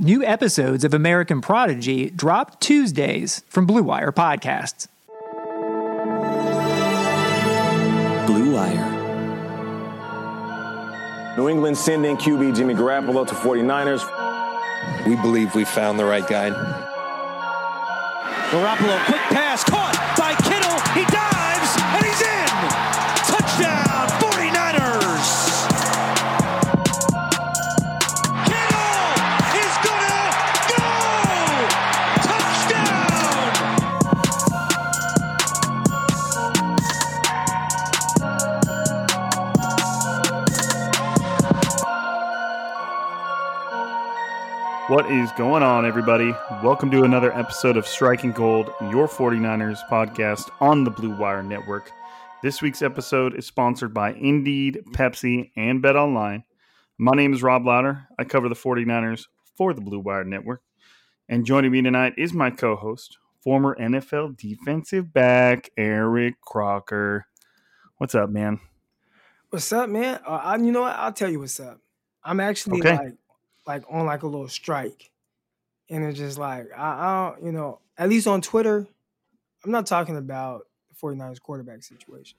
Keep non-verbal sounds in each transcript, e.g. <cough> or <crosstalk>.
New episodes of American Prodigy drop Tuesdays from Blue Wire Podcasts. Blue Wire. New England sending QB Jimmy Garoppolo to 49ers. We believe we found the right guy. Garoppolo, quick pass, caught What is going on, everybody? Welcome to another episode of Striking Gold, your 49ers podcast on the Blue Wire Network. This week's episode is sponsored by Indeed, Pepsi, and BetOnline. My name is Rob Lowder. I cover the 49ers for the Blue Wire Network. And joining me tonight is my co host, former NFL defensive back, Eric Crocker. What's up, man? What's up, man? Uh, I, you know what? I'll tell you what's up. I'm actually Okay. like, like on like a little strike, and it's just like I, I don't, you know, at least on Twitter, I'm not talking about the 49ers quarterback situation.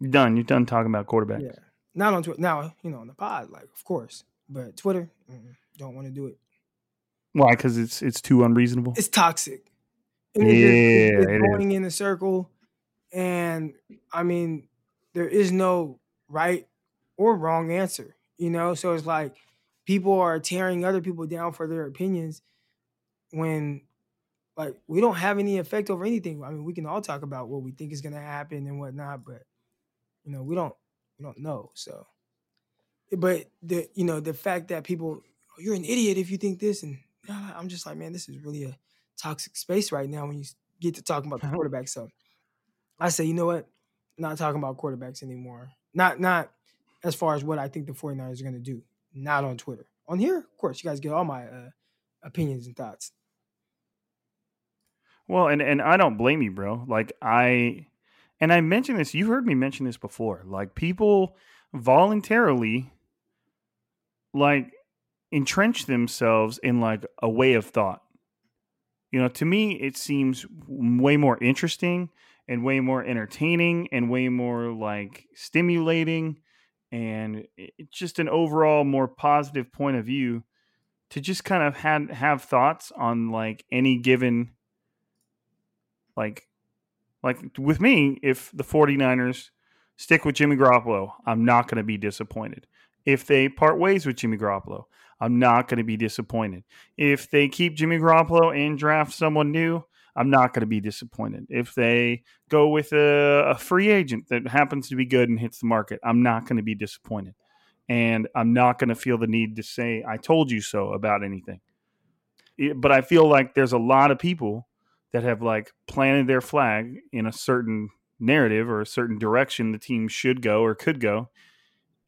You done. You're done talking about quarterbacks. Yeah, not on Twitter. Now, you know, on the pod, like of course, but Twitter, don't want to do it. Why? Because it's it's too unreasonable. It's toxic. And it's just- it's- Yeah, it's it is. going in a circle, and I mean, there is no right or wrong answer. You know, so it's like people are tearing other people down for their opinions when like we don't have any effect over anything. I mean, we can all talk about what we think is gonna happen and whatnot, but you know, we don't we don't know. So but the you know, the fact that people "Oh, you're an idiot if you think this and I'm just like, man, this is really a toxic space right now when you get to talking about the uh-huh. quarterback. So I say, you know what? Not talking about quarterbacks anymore. Not not as far as what I think the 49ers are gonna do. Not on Twitter. On here, of course, you guys get all my uh, opinions and thoughts. Well, and and I don't blame you, bro. Like I and I mentioned this, you heard me mention this before. Like people voluntarily like entrench themselves in like a way of thought. You know, to me it seems way more interesting and way more entertaining and way more like stimulating and just an overall more positive point of view to just kind of had have thoughts on like any given like like with me if the 49ers stick with Jimmy Garoppolo, I'm not going to be disappointed. If they part ways with Jimmy Garoppolo, I'm not going to be disappointed. If they keep Jimmy Garoppolo and draft someone new, I'm not going to be disappointed. If they go with a, a, free agent that happens to be good and hits the market, I'm not going to be disappointed. And I'm not going to feel the need to say, I told you so about anything. It, but I feel like there's a lot of people that have like planted their flag in a certain narrative or a certain direction the team should go or could go.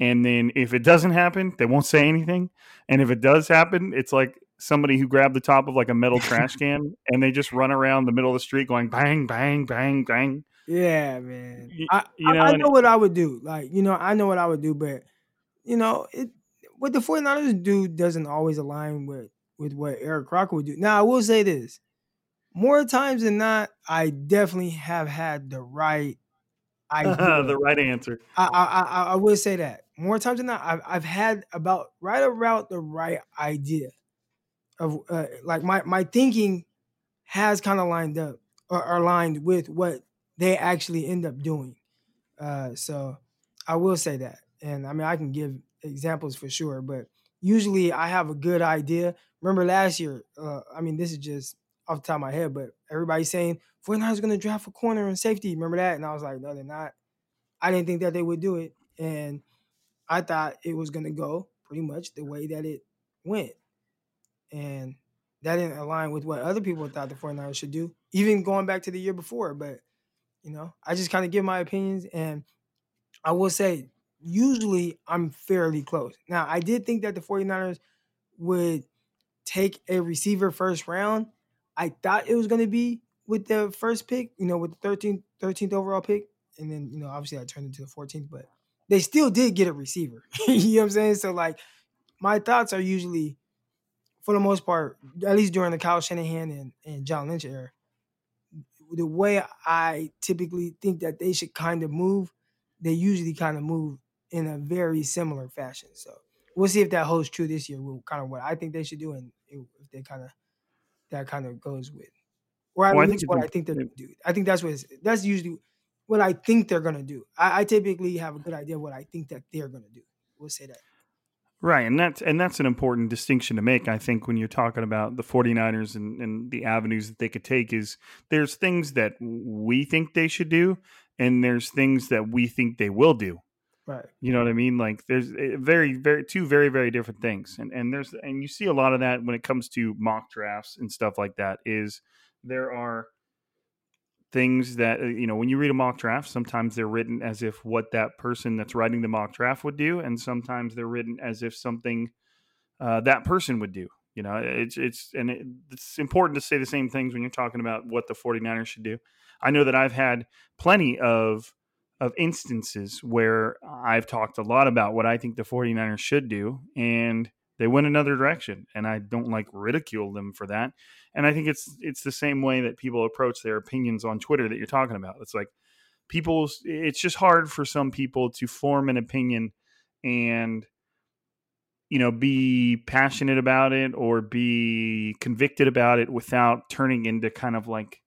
And then if it doesn't happen, they won't say anything. And if it does happen, it's like somebody who grabbed the top of like a metal <laughs> trash can and they just run around the middle of the street going bang, bang, bang, bang. Yeah, man. I, you know, I, I know what I would do. Like, you know, I know what I would do, but you know, it what the 49ers do doesn't always align with with what Eric Crocker would do. Now, I will say this more times than not, I definitely have had the right <laughs> idea. the right answer. I, I, I I will say that more times than not, I've I've had about right about the right idea of uh, like my my thinking has kind of lined up or, aligned with what they actually end up doing. Uh, so I will say that, and I mean I can give examples for sure, but usually I have a good idea. Remember last year? Uh, I mean, this is just off the top of my head, but everybody's saying 49ers going to draft a corner and safety. Remember that? And I was like, no, they're not. I didn't think that they would do it. And I thought it was going to go pretty much the way that it went. And that didn't align with what other people thought the 49ers should do, even going back to the year before. But, you know, I just kind of give my opinions. And I will say, usually I'm fairly close. Now, I did think that the 49ers would take a receiver first round I thought it was going to be with the first pick, you know, with the 13th, 13th overall pick. And then, you know, obviously I turned into the 14th, but they still did get a receiver. <laughs> you know what I'm saying? So, like, my thoughts are usually, for the most part, at least during the Kyle Shanahan and, and John Lynch era, the way I typically think that they should kind of move, they usually kind of move in a very similar fashion. So we'll see if that holds true this year. With kind of what I think they should do, and if they kind of that kind of goes with, or at well, least I what I think they're gonna do. I think that's what that's usually what I think they're gonna do. I, I typically have a good idea of what I think that they're gonna do. We'll say that. Right, and that's and that's an important distinction to make. I think when you're talking about the 49ers and, and the avenues that they could take is there's things that we think they should do, and there's things that we think they will do. Right. You know what I mean? Like there's eh, very, very two very, very different things. And and there's and you see a lot of that when it comes to mock drafts and stuff like that, is there are things that eh, you know when you read a mock draft sometimes they're written as if what that person that's writing the mock draft would do and sometimes they're written as if something uh, that person would do you know it's it's and it, it's important to say the same things when you're talking about what the 49ers should do. I know that i've had plenty of of instances where I've talked a lot about what I think the 49ers should do and they went another direction and I don't like ridicule them for that. And I think it's it's the same way that people approach their opinions on Twitter that you're talking about. It's like people it's just hard for some people to form an opinion and you know be passionate about it or be convicted about it without turning into kind of like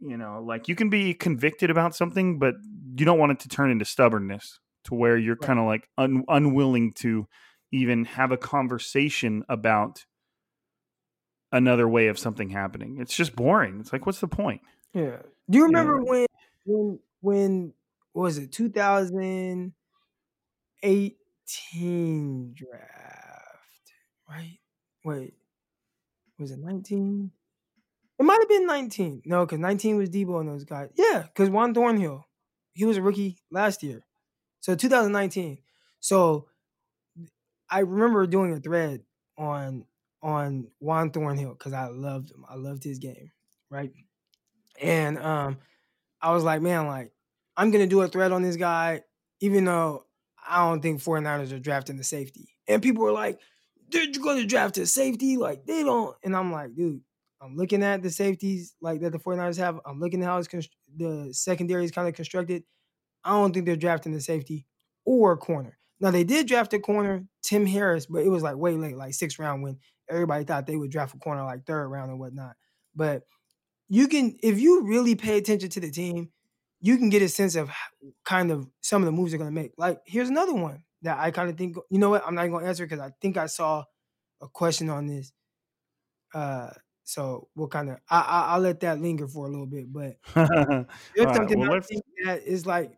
you know like you can be convicted about something but you don't want it to turn into stubbornness to where you're right. kind of like un- unwilling to even have a conversation about another way of something happening it's just boring it's like what's the point yeah do you remember know? when when when was it 2018 draft right wait was it 19 it might have been 19. No, because 19 was Deebo and those guys. Yeah, because Juan Thornhill, he was a rookie last year. So 2019. So I remember doing a thread on on Juan Thornhill because I loved him. I loved his game, right? And um, I was like, man, like I'm gonna do a thread on this guy, even though I don't think 49ers are drafting the safety. And people were like, they're gonna draft a safety, like they don't. And I'm like, dude, I'm looking at the safeties like that the 49ers have. I'm looking at how it's const- the secondary is kind of constructed. I don't think they're drafting the safety or corner. Now they did draft a corner, Tim Harris, but it was like way late, like sixth round when everybody thought they would draft a corner like third round and whatnot. But you can, if you really pay attention to the team, you can get a sense of kind of some of the moves they're going to make. Like here's another one that I kind of think. You know what? I'm not going to answer because I think I saw a question on this. Uh, so we'll kind of I, I will let that linger for a little bit, but <laughs> there's something right, well, I think that is like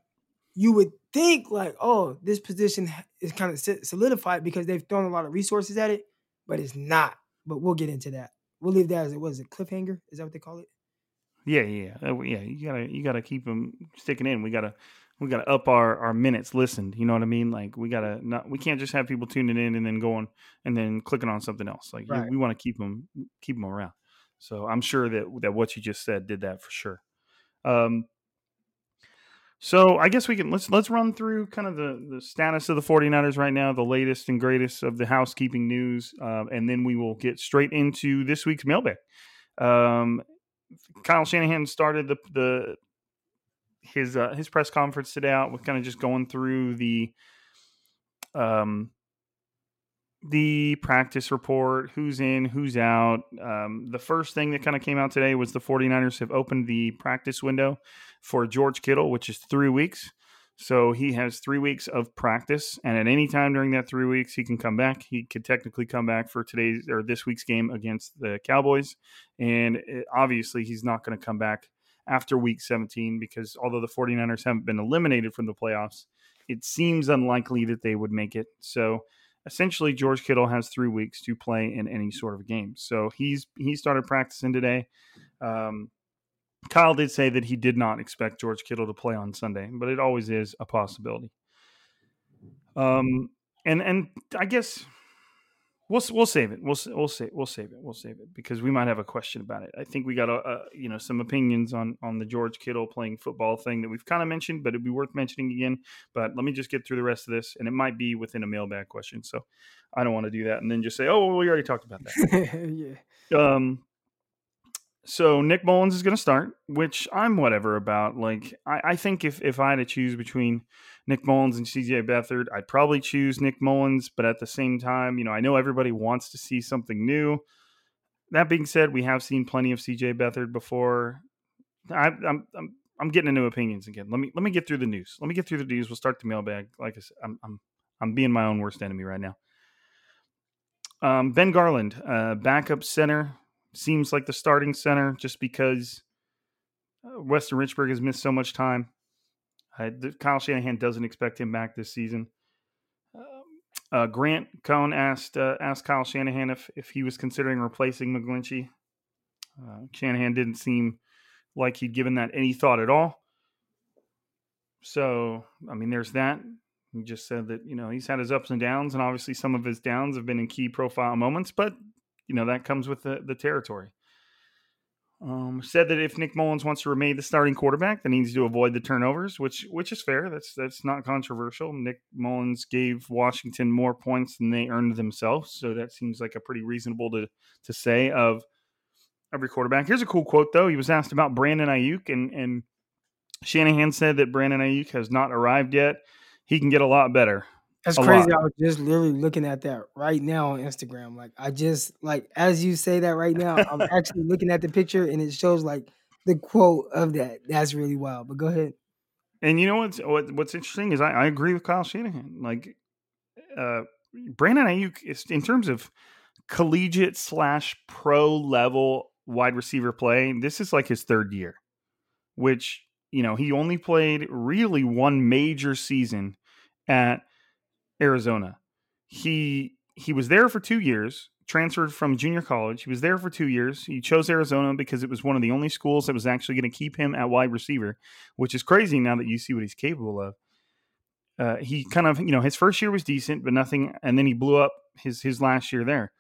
you would think like, oh, this position is kind of solidified because they've thrown a lot of resources at it, but it's not. But we'll get into that. We'll leave that as it was a cliffhanger. Is that what they call it? Yeah, yeah, uh, yeah. You gotta you gotta keep them sticking in. We gotta we gotta up our our minutes listened. You know what I mean? Like we gotta not we can't just have people tuning in and then going and then clicking on something else. Like right. we want to keep them keep them around. So I'm sure that that what you just said did that for sure. Um, so I guess we can let's let's run through kind of the, the status of the 49ers right now, the latest and greatest of the housekeeping news, uh, and then we will get straight into this week's mailbag. Um, Kyle Shanahan started the the his uh, his press conference today out with kind of just going through the um the practice report, who's in, who's out. Um, the first thing that kind of came out today was the 49ers have opened the practice window for George Kittle, which is three weeks. So he has three weeks of practice, and at any time during that three weeks, he can come back. He could technically come back for today's or this week's game against the Cowboys, and it, obviously he's not going to come back after week 17 because although the 49ers haven't been eliminated from the playoffs, it seems unlikely that they would make it. So essentially George Kittle has three weeks to play in any sort of game. So he's he started practicing today. Um, Kyle did say that he did not expect George Kittle to play on Sunday, but it always is a possibility. Um, and and I guess we'll we'll save it. We'll we'll save we'll save it. We'll save it because we might have a question about it. I think we got a, a, you know some opinions on on the George Kittle playing football thing that we've kind of mentioned, but it'd be worth mentioning again. But let me just get through the rest of this, and it might be within a mailbag question. So I don't want to do that and then just say, oh, well, we already talked about that. <laughs> yeah. Um. So Nick Mullens is going to start, which I'm whatever about. Like I, I think if if I had to choose between Nick Mullens and CJ Beathard. I'd probably choose Nick Mullens. but at the same time, you know, I know everybody wants to see something new. That being said, we have seen plenty of CJ Beathard before. I, am I'm I'm getting into opinions again. Let me let me get through the news. Let me get through the news. We'll start the mailbag. Like I said, I'm I'm I'm being my own worst enemy right now. Um, ben Garland, uh, backup center, seems like the starting center just because uh, Weston Richburg has missed so much time. Uh, Kyle Shanahan doesn't expect him back this season. Um, uh, Grant Cohn asked uh, asked Kyle Shanahan if if he was considering replacing McGlinchey. Uh, Shanahan didn't seem like he'd given that any thought at all. So, I mean, there's that. He just said that you know he's had his ups and downs, and obviously some of his downs have been in key profile moments. But you know that comes with the the territory. Um, said that if Nick Mullens wants to remain the starting quarterback, then he needs to avoid the turnovers, which which is fair. That's that's not controversial. Nick Mullens gave Washington more points than they earned themselves, so that seems like a pretty reasonable to to say of every quarterback. Here's a cool quote though. He was asked about Brandon Aiyuk, and and Shanahan said that Brandon Aiyuk has not arrived yet. He can get a lot better. That's crazy. Lot. I was just literally looking at that right now on Instagram. Like I just like as you say that right now, I'm <laughs> actually looking at the picture and it shows like the quote of that. That's really wild. But go ahead. And you know what's what, what's interesting is I, I agree with Kyle Shanahan. Like uh Brandon Aiyuk is in terms of collegiate slash pro level wide receiver play, this is like his third year, which, you know, he only played really one major season at Arizona. He he was there for two years, transferred from junior college. He was there for two years. He chose Arizona because it was one of the only schools that was actually going to keep him at wide receiver, which is crazy now that you see what he's capable of. Uh, he kind of, you know, his first year was decent, but nothing, and then he blew up his his last year there,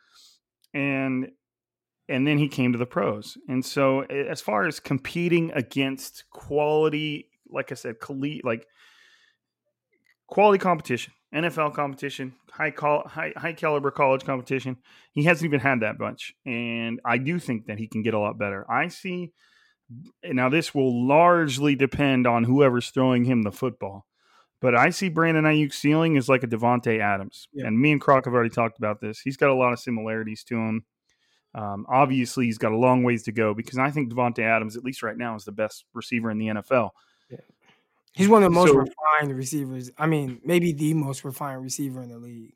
and and then he came to the pros. And so, as far as competing against quality, like I said, like quality competition, NFL competition, high call, high high caliber college competition. He hasn't even had that bunch, and I do think that he can get a lot better. I see. Now this will largely depend on whoever's throwing him the football, But I see Brandon Aiyuk's ceiling is like a Davante Adams, yeah. and me and Croc have already talked about this. He's got a lot of similarities to him. Um, obviously, he's got a long ways to go because I think Davante Adams, at least right now, is the best receiver in the NFL. Yeah. He's one of the most so, refined receivers. I mean, maybe the most refined receiver in the league.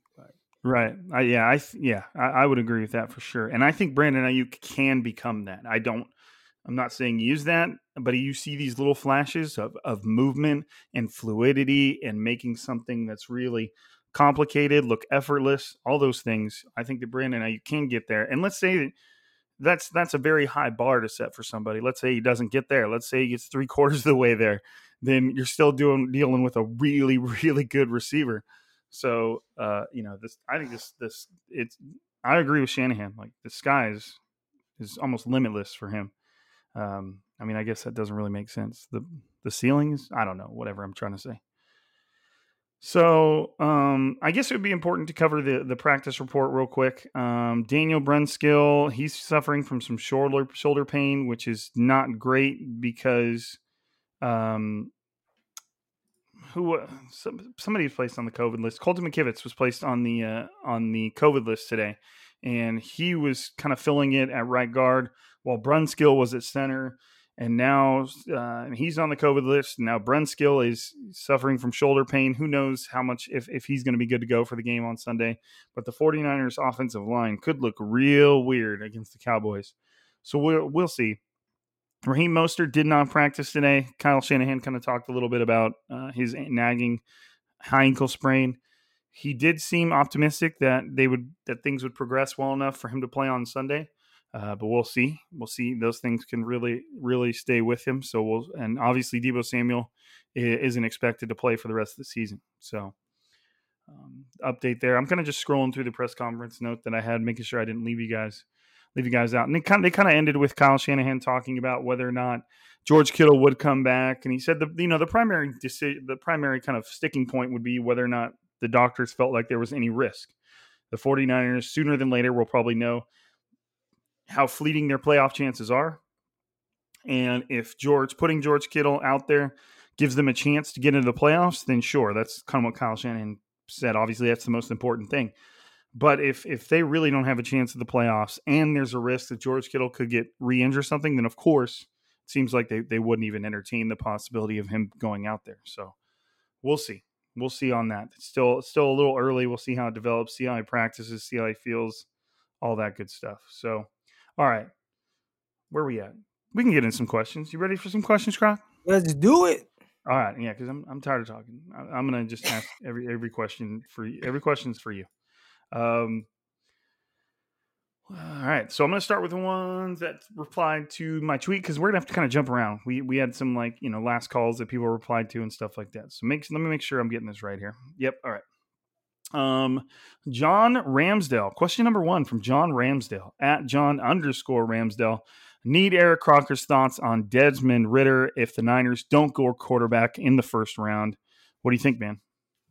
Right. I, yeah. I yeah. I, I, would agree with that for sure. And I think Brandon Aiyuk can become that. I don't. I'm not saying use that, but you see these little flashes of of movement and fluidity and making something that's really complicated look effortless. All those things. I think that Brandon Aiyuk can get there. And let's say that that's that's a very high bar to set for somebody. Let's say he doesn't get there. Let's say he gets three <laughs> quarters of the way there. Then you're still doing dealing with a really <laughs> really good receiver. So uh, you know, this I think this this it's I agree with Shanahan. Like the sky is is almost limitless for him. Um, I mean, I guess that doesn't really make sense. The the ceilings, I don't know, whatever I'm trying to say. So um, I guess it would be important to cover the the practice report real quick. Um, Daniel Brunskill, he's suffering from some shoulder shoulder pain, which is not great because um, who uh, somebody was placed on the COVID list. Colton McKivitz was placed on the uh, on the COVID list today, and he was kind of filling it at right guard while Brunskill was at center. And now uh, he's on the COVID list. Now Brunskill is suffering from shoulder pain. Who knows how much if, if he's going to be good to go for the game on Sunday. But the 49ers offensive line could look real weird against the Cowboys. So we'll, we'll see. Raheem Mostert did not practice today. Kyle Shanahan kind of talked a little bit about uh, his nagging high ankle sprain. He did seem optimistic that they would that things would progress well enough for him to play on Sunday. Uh, but we'll see. We'll see. Those things can really, really stay with him. So we'll, and obviously Deebo Samuel isn't expected to play for the rest of the season. So um, update there. I'm kind of just scrolling through the press conference note that I had, making sure I didn't leave you guys leave you guys out. And they kind of, they kind of ended with Kyle Shanahan talking about whether or not George Kittle would come back, and he said the you know the primary decision, the primary kind of sticking point would be whether or not the doctors felt like there was any risk. The 49ers sooner than later will probably know how fleeting their playoff chances are. And if George putting George Kittle out there gives them a chance to get into the playoffs, then sure, that's kind of what Kyle Shanahan said. Obviously, that's the most important thing. But if if they really don't have a chance at the playoffs and there's a risk that George Kittle could get re-injure something, then of course it seems like they, they wouldn't even entertain the possibility of him going out there. So we'll see. We'll see on that. It's still it's still a little early. We'll see how it develops, see how he practices, see how he feels, all that good stuff. So all right. Where we at? We can get in some questions. You ready for some questions, Croc? Let's do it. All right, yeah, because I'm I'm tired of talking. I, am gonna just ask every every question for you. Every question's for you. Um, all right, so I'm going to start with the ones that replied to my tweet because we're gonna have to kind of jump around. We we had some like you know last calls that people replied to and stuff like that. So make let me make sure I'm getting this right here. Yep. All right. Um, John Ramsdale. Question number one from John Ramsdale at John underscore Ramsdale. Need Eric Crocker's thoughts on Desmond Ridder if the Niners don't go quarterback in the first round. What do you think, man?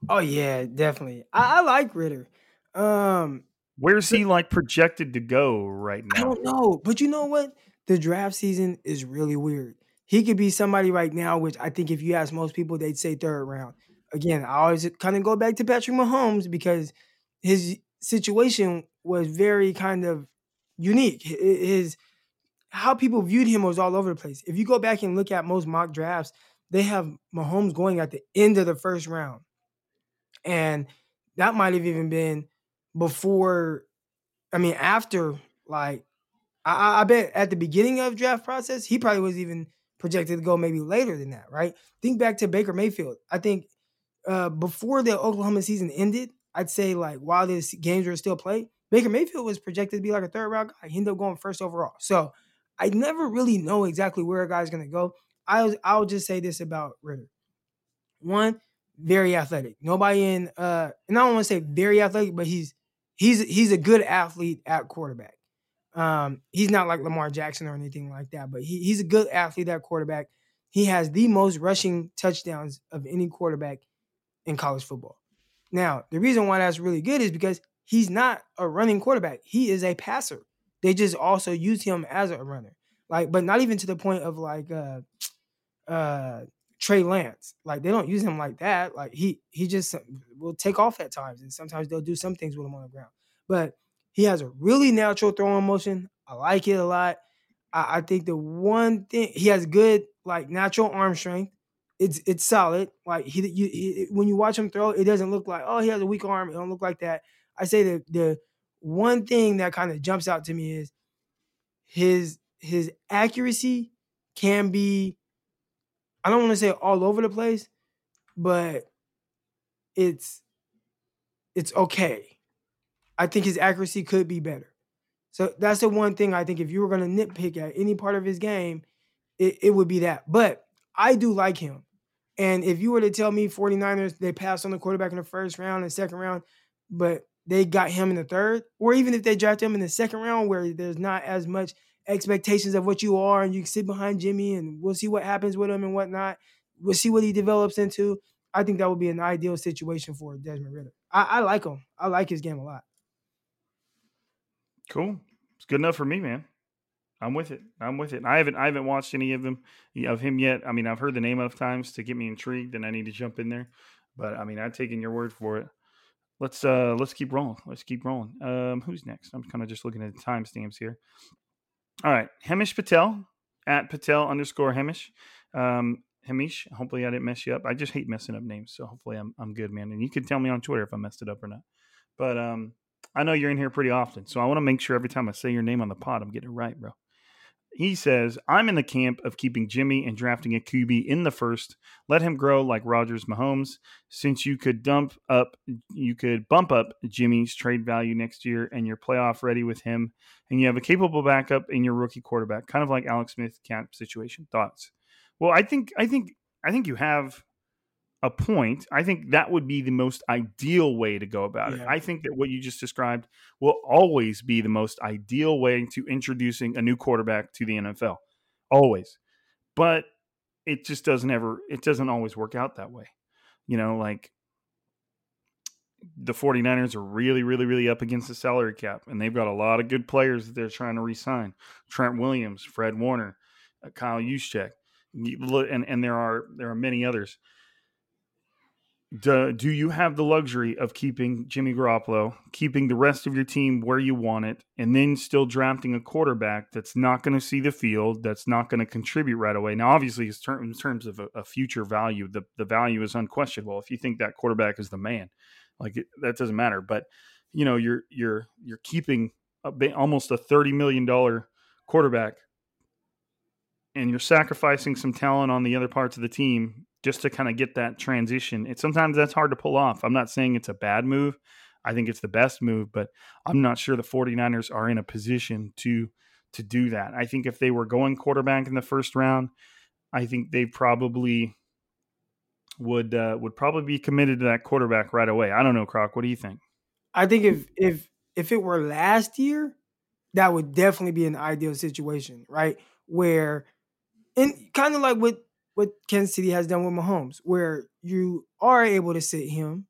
Oh yeah, definitely. I, I like Ridder. Um, Where's he like projected to go right now? I don't know, but you know what? The draft season is really weird. He could be somebody right now, which I think if you ask most people, they'd say third round. Again, I always kind of go back to Patrick Mahomes because his situation was very kind of unique. His how people viewed him was all over the place. If you go back and look at most mock drafts, they have Mahomes going at the end of the first round. And that might have even been before, I mean, after like, I, I bet at the beginning of draft process, he probably was even projected to go maybe later than that, right? Think back to Baker Mayfield. I think uh, before the Oklahoma season ended, I'd say like while the games were still played, Baker Mayfield was projected to be like a third round guy. He ended up going first overall. So I never really know exactly where a guy's gonna go. I I'll just say this about Ridder. One, very athletic. Nobody in uh, and I don't want to say very athletic, but he's he's he's a good athlete at quarterback. Um, he's not like Lamar Jackson or anything like that, but he, he's a good athlete at quarterback. He has the most rushing touchdowns of any quarterback in college football. Now, the reason why that's really good is because he's not a running quarterback. He is a passer. They just also use him as a runner. Like, but not even to the point of like uh <tsk> uh Trey Lance. Like they don't use him like that. Like he he just will take off at times, and sometimes they'll do some things with him on the ground. But he has a really natural throwing motion. I like it a lot. I, I think the one thing he has good like natural arm strength. It's it's solid. Like he, you, he when you watch him throw, it doesn't look like oh he has a weak arm. It don't look like that. I say the the one thing that kind of jumps out to me is his his accuracy can be I don't want to say all over the place, but it's it's okay. I think his accuracy could be better. So that's the one thing I think if you were going to nitpick at any part of his game, it, it would be that. But I do like him. And if you were to tell me 49ers, they passed on the quarterback in the first round and second round, but they got him in the third, or even if they draft him in the second round where there's not as much expectations of what you are and you can sit behind Jimmy and we'll see what happens with him and whatnot. We'll see what he develops into. I think that would be an ideal situation for Desmond Ridder. I, I like him. I like his game a lot. Cool. It's good enough for me, man. I'm with it. I'm with it. I haven't I haven't watched any of them of him yet. I mean, I've heard the name enough times to get me intrigued, and I need to jump in there. But I mean, I've taken your word for it. Let's uh let's keep rolling. Let's keep rolling. Um, who's next? I'm kind of just looking at the timestamps here. All right, Hemish Patel at Patel underscore Hemish. Um, Hemish. Hopefully, I didn't mess you up. I just hate messing up names, so hopefully, I'm I'm good, man. And you can tell me on Twitter if I messed it up or not. But um, I know you're in here pretty often, so I want to make sure every time I say your name on the pod, I'm getting it right, bro. He says, I'm in the camp of keeping Jimmy and drafting a QB in the first. Let him grow like Rodgers Mahomes. Since you could dump up, you could bump up Jimmy's trade value next year and you're playoff ready with him. And you have a capable backup in your rookie quarterback, kind of like Alex Smith camp situation. Thoughts? Well, I think I think I think you have a point, I think that would be the most ideal way to go about yeah. it. I think that what you just described will always be the most ideal way to introducing a new quarterback to the NFL. Always. But it just doesn't ever it doesn't always work out that way. You know, like the 49ers are really, really, really up against the salary cap, and they've got a lot of good players that they're trying to re-sign. Trent Williams, Fred Warner, uh, Kyle Juszczyk, and and there are there are many others do, do you have the luxury of keeping Jimmy Garoppolo, keeping the rest of your team where you want it, and then still drafting a quarterback that's not going to see the field, that's not going to contribute right away? Now, obviously, in terms of a, a, future value, the, the value is unquestionable. If you think that quarterback is the man, like it, that doesn't matter. But you know, you're you're you're keeping a, almost a thirty million dollar quarterback, and you're sacrificing some talent on the other parts of the team just to kind of get that transition. It sometimes that's hard to pull off. I'm not saying it's a bad move. I think it's the best move, but I'm not sure the 49ers are in a position to to do that. I think if they were going quarterback in the first round, I think they probably would uh, would probably be committed to that quarterback right away. I don't know, Croc. What do you think? I think if if if it were last year, that would definitely be an ideal situation, right? Where and kind of like what what Kansas City has done with Mahomes, where you are able to sit him,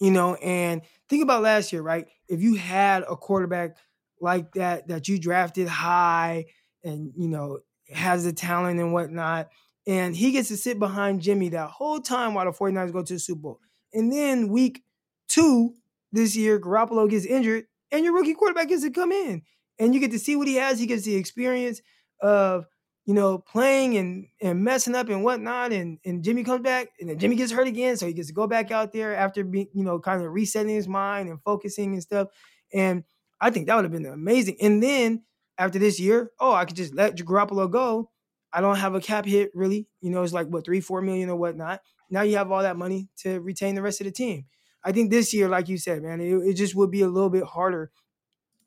you know, and think about last year, right? If you had a quarterback like that that you drafted high and you know has the talent and whatnot, and he gets to sit behind Jimmy that whole time while the 49ers go to the Super Bowl. And then week two this year, Garoppolo gets injured, and your rookie quarterback gets to come in. And you get to see what he has. He gets the experience of you know, playing and and messing up and whatnot, and and Jimmy comes back, and then Jimmy gets hurt again, so he gets to go back out there after being, you know, kind of resetting his mind and focusing and stuff. And I think that would have been amazing. And then after this year, oh, I could just let Garoppolo go. I don't have a cap hit really. You know, it's like what three, four million or whatnot. Now you have all that money to retain the rest of the team. I think this year, like you said, man, it, it just would be a little bit harder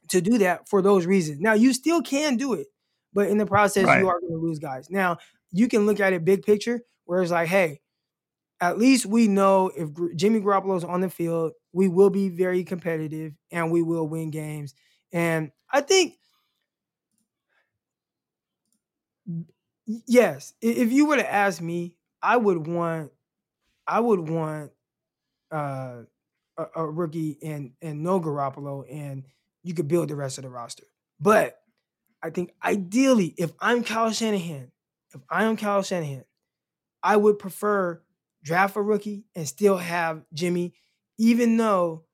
to do that for those reasons. Now you still can do it but in the process, right. you are going to lose guys. Now, you can look at it big picture, where it's like, hey, at least we know if Jimmy Garoppolo is on the field, we will be very competitive and we will win games. And I think, yes, if you were to ask me, I would want, I would want uh, a, a rookie and and no Garoppolo, and you could build the rest of the roster. But I think ideally, if I'm Kyle Shanahan, if I am Kyle Shanahan, I would prefer draft a rookie and still have Jimmy, even though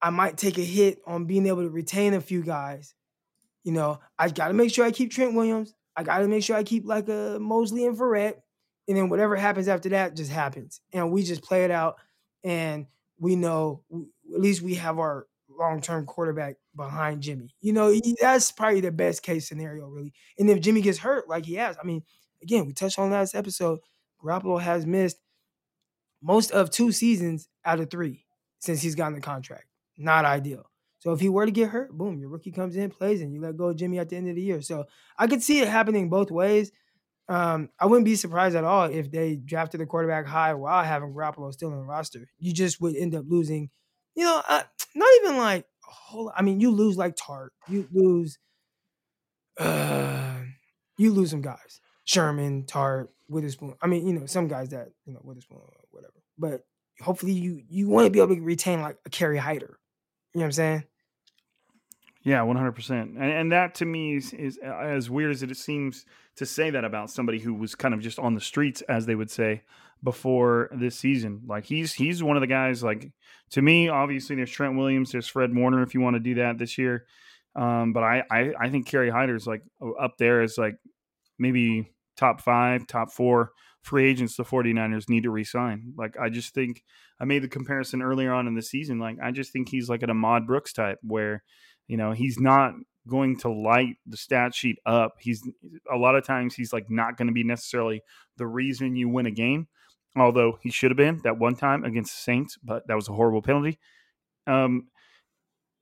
I might take a hit on being able to retain a few guys. You know, I got to make sure I keep Trent Williams. I got to make sure I keep like a Moseley and Verrett. And then whatever happens after that just happens. And we just play it out. And we know, at least we have our long term quarterback behind Jimmy. You know, that's probably the best case scenario, really. And if Jimmy gets hurt, like he has, I mean, again, we touched on last episode, Garoppolo has missed most of two seasons out of three since he's gotten the contract. Not ideal. So if he were to get hurt, boom, your rookie comes in, plays, and you let go of Jimmy at the end of the year. So I could see it happening both ways. Um, I wouldn't be surprised at all if they drafted the quarterback high while having Garoppolo still in the roster. You just would end up losing, you know, uh, not even like whole. I mean, you lose like Tartt. you lose, uh, you lose some guys, Sherman, Tartt, Witherspoon. I mean, you know, some guys that you know Witherspoon, whatever. But hopefully, you you want to be able to retain like a Kerry Hyder. You know what I'm saying? Yeah, one hundred percent. And that to me is, is as weird as it seems to say that about somebody who was kind of just on the streets, as they would say, before this season. Like he's he's one of the guys. Like to me, obviously, there's Trent Williams, there's Fred Warner. If you want to do that this year, um, but I, I I think Kerry Hyder's like up there as like maybe top five, top four free agents the 49ers need to resign. Like I just think I made the comparison earlier on in the season. Like I just think he's like an Ahmad Brooks type where you know, he's not going to light the stat sheet up. He's a lot of times he's like not going to be necessarily the reason you win a game, although he should have been that one time against the Saints, but that was a horrible penalty. Um,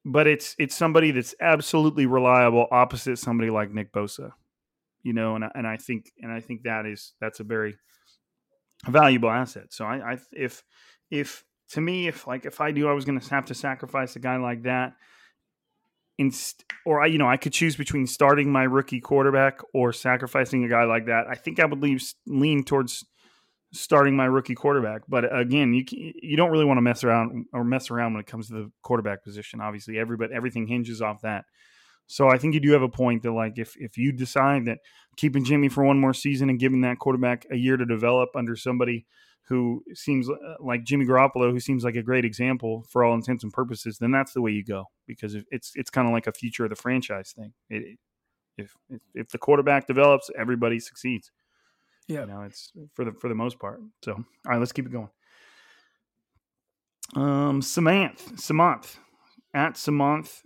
but it's it's somebody that's absolutely reliable opposite somebody like Nick Bosa, you know, and and I think and I think that is that's a very valuable asset. So I, I if if to me if like if I knew I was going to have to sacrifice a guy like that inst- or I, you know, I could choose between starting my rookie quarterback or sacrificing a guy like that. I think I would leave lean towards starting my rookie quarterback. But again, you you don't really want to mess around or mess around when it comes to the quarterback position. Obviously, everybody everything hinges off that. So I think you do have a point that like if if you decide that keeping Jimmy for one more season and giving that quarterback a year to develop under somebody who seems uh, like Jimmy Garoppolo, who seems like a great example for all intents and purposes, then that's the way you go because it's it's kind of like a future of the franchise thing. It, if, if if the quarterback develops, everybody succeeds. Yeah, you know, it's for the for the most part. So, all right, let's keep it going. Um, Samanth, Samanth, at Samanth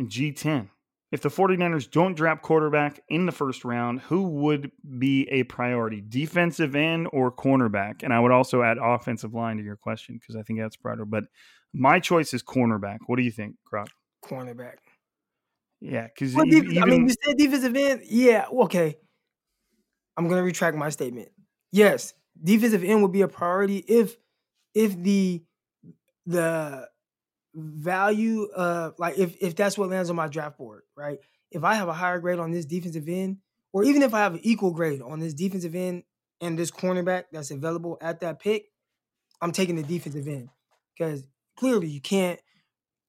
G10. If the 49ers don't draft quarterback in the first round, who would be a priority, defensive end or cornerback? And I would also add offensive line to your question because I think that's broader. But my choice is cornerback. What do you think, Croc? Cornerback. Yeah, because well, even, I mean, you said defensive end. Yeah, okay. I'm gonna retract my statement. Yes, defensive end would be a priority if if the the value uh like if if that's what lands on my draft board, right? If I have a higher grade on this defensive end, or even if I have an equal grade on this defensive end and this cornerback that's available at that pick, I'm taking the defensive end because clearly you can't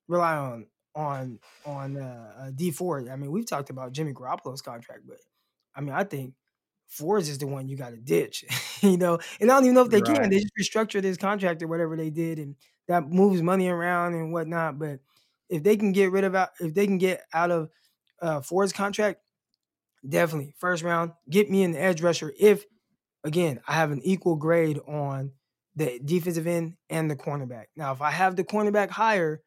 rely on on on uh, Dee Ford. I mean, we've talked about Jimmy Garoppolo's contract, but I mean, I think Ford's is the one you got to ditch, <laughs> you know. And I don't even know if they right. can. They just restructured his contract or whatever they did, and that moves money around and whatnot. But if they can get rid of if they can get out of uh, Ford's contract, definitely first round, get me an edge rusher. If again I have an equal grade on the defensive end and the cornerback. Now, if I have the cornerback higher,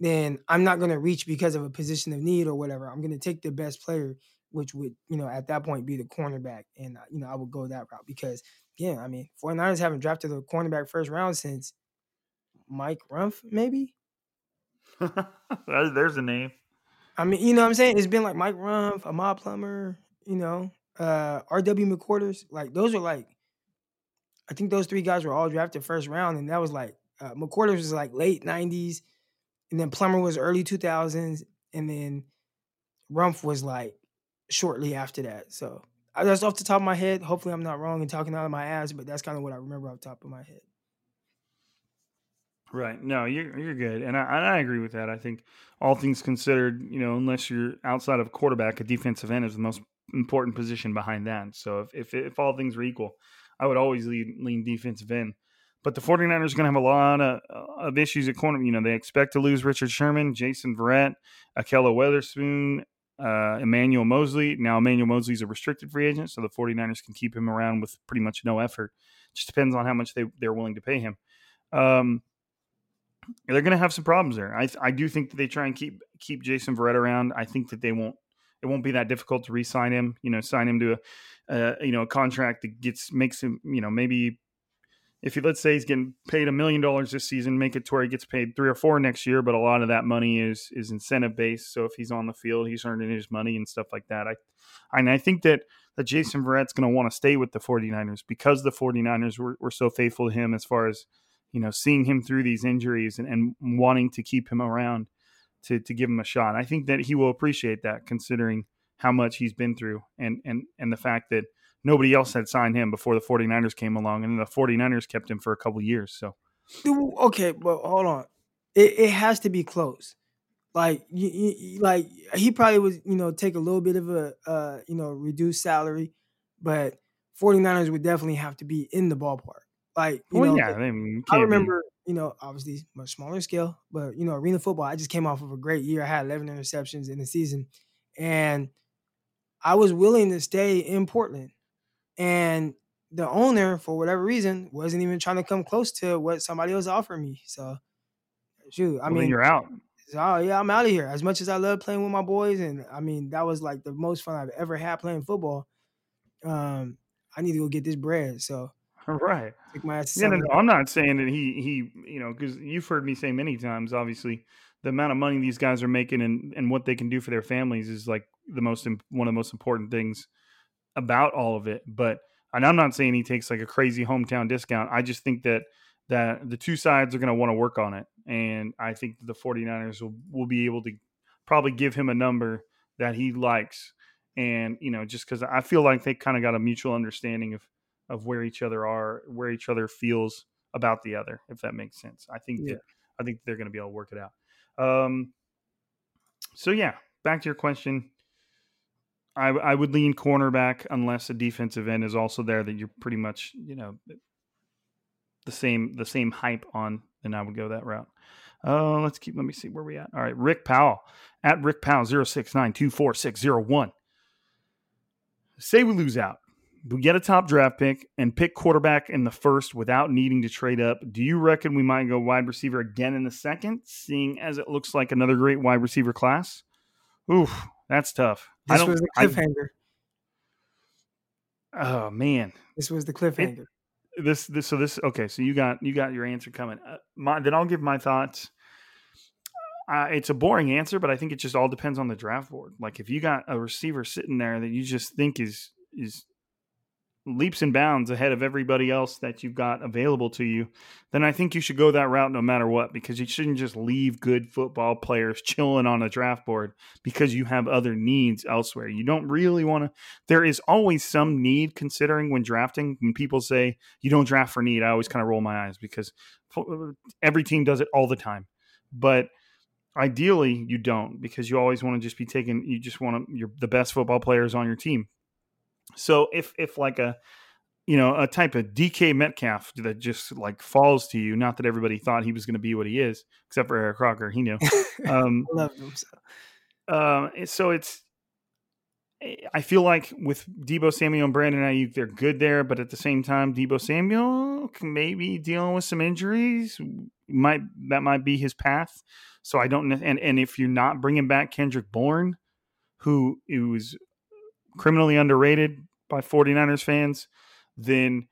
then I'm not going to reach because of a position of need or whatever. I'm going to take the best player, which would, you know, at that point be the cornerback. And, uh, you know, I would go that route because, yeah, I mean, 49ers haven't drafted a cornerback first round since Mike Rumph, maybe. <laughs> There's a name. I mean, you know what I'm saying? It's been like Mike Rumph, Ahmed Plummer, you know, uh, R.W. McQuarters. Like, those are like, I think those three guys were all drafted first round. And that was like, uh, McQuarters was like late 90s. And then Plummer was early 2000s. And then Rumph was like shortly after that. So uh, that's off the top of my head. Hopefully, I'm not wrong and talking out of my ass, but that's kind of what I remember off the top of my head. Right. No, you're you're good, and I, I agree with that. I think all things considered, you know, unless you're outside of quarterback, a defensive end is the most important position behind that. So if if, if all things are equal, I would always lean, lean defensive end. But the 49ers are going to have a lot of, of issues at corner. You know, they expect to lose Richard Sherman, Jason Verrett, Ahkello Witherspoon, uh, Emmanuel Moseley. Now, Emmanuel Moseley is a restricted free agent, so the 49ers can keep him around with pretty much no effort. Just depends on how much they, they're willing to pay him. Um, they're going to have some problems there. I, I do think that they try and keep keep Jason Verrett around. I think that they won't. It won't be that difficult to re-sign him. You know, sign him to a uh, you know a contract that gets makes him you know maybe if he let's say he's getting paid a million dollars this season, make it to where he gets paid three or four next year. But a lot of that money is is incentive based. So if he's on the field, he's earning his money and stuff like that. I and I think that that Jason Verrett's going to want to stay with the 49ers because the 49ers were, were so faithful to him as far as you know seeing him through these injuries and, and wanting to keep him around to to give him a shot. I think that he will appreciate that considering how much he's been through and and and the fact that nobody else had signed him before the 49ers came along and the 49ers kept him for a couple years so. Okay but hold on. It, it has to be close. Like you, you, like he probably would you know take a little bit of a uh, you know reduced salary but 49ers would definitely have to be in the ballpark. Like you well, know yeah, I, mean, I remember be. you know obviously much smaller scale but you know arena football I just came off of a great year. I had 11 interceptions in the season and I was willing to stay in Portland and the owner, for whatever reason, wasn't even trying to come close to what somebody else offered me. So, shoot, I well, mean, you're out. Oh yeah, I'm out of here. As much as I love playing with my boys, and I mean that was like the most fun I've ever had playing football. Um, I need to go get this bread. So, <laughs> right. Take my ass yeah, no, no, I'm not saying that he he you know because you've heard me say many times. Obviously, the amount of money these guys are making and and what they can do for their families is like the most one of the most important things about all of it. But and I'm not saying he takes like a crazy hometown discount. I just think that that the two sides are going to want to work on it. And I think the 49ers will, will be able to probably give him a number that he likes. And, you know, just because I feel like they kind of got a mutual understanding of, of where each other are, where each other feels about the other, if that makes sense. I think yeah. that I think they're going to be able to work it out. Um, so yeah, back to your question. I, I would lean cornerback unless a defensive end is also there that you're pretty much you know the same the same hype on. Then I would go that route. Uh, let's keep. Let me see where we at. All right, Rick Powell at Rick Powell zero six nine two four six zero one. Say we lose out, we get a top draft pick and pick quarterback in the first without needing to trade up. Do you reckon we might go wide receiver again in the second, seeing as it looks like another great wide receiver class? Oof, that's tough. This was the cliffhanger. I, oh man, this was the cliffhanger. It, this this so this okay. So you got you got your answer coming. Uh, my, then I'll give my thoughts. Uh, it's a boring answer, but I think it just all depends on the draft board. Like if you got a receiver sitting there that you just think is is leaps and bounds ahead of everybody else that you've got available to you, then I think you should go that route no matter what because you shouldn't just leave good football players <laughs> chilling on a draft board because you have other needs elsewhere. You don't really want to. There is always some need considering when drafting. When people say you don't draft for need, I always kind of roll my eyes because every team does it all the time. But ideally, you don't because you always want to just be taking. You just want to. You're the best football players on your team so if if like a you know a type of DK Metcalf that just like falls to you, not that everybody thought he was going to be what he is, except for Eric Crocker, he knew. <laughs> Um, I love him so. Uh, so it's eh, I feel like with Deebo Samuel and Brandon Aiyuk, they're good there, but at the same time, Deebo Samuel maybe dealing with some injuries. Might that might be his path. So I don't. And and if you're not bringing back Kendrick Bourne, who was criminally underrated by 49ers fans, then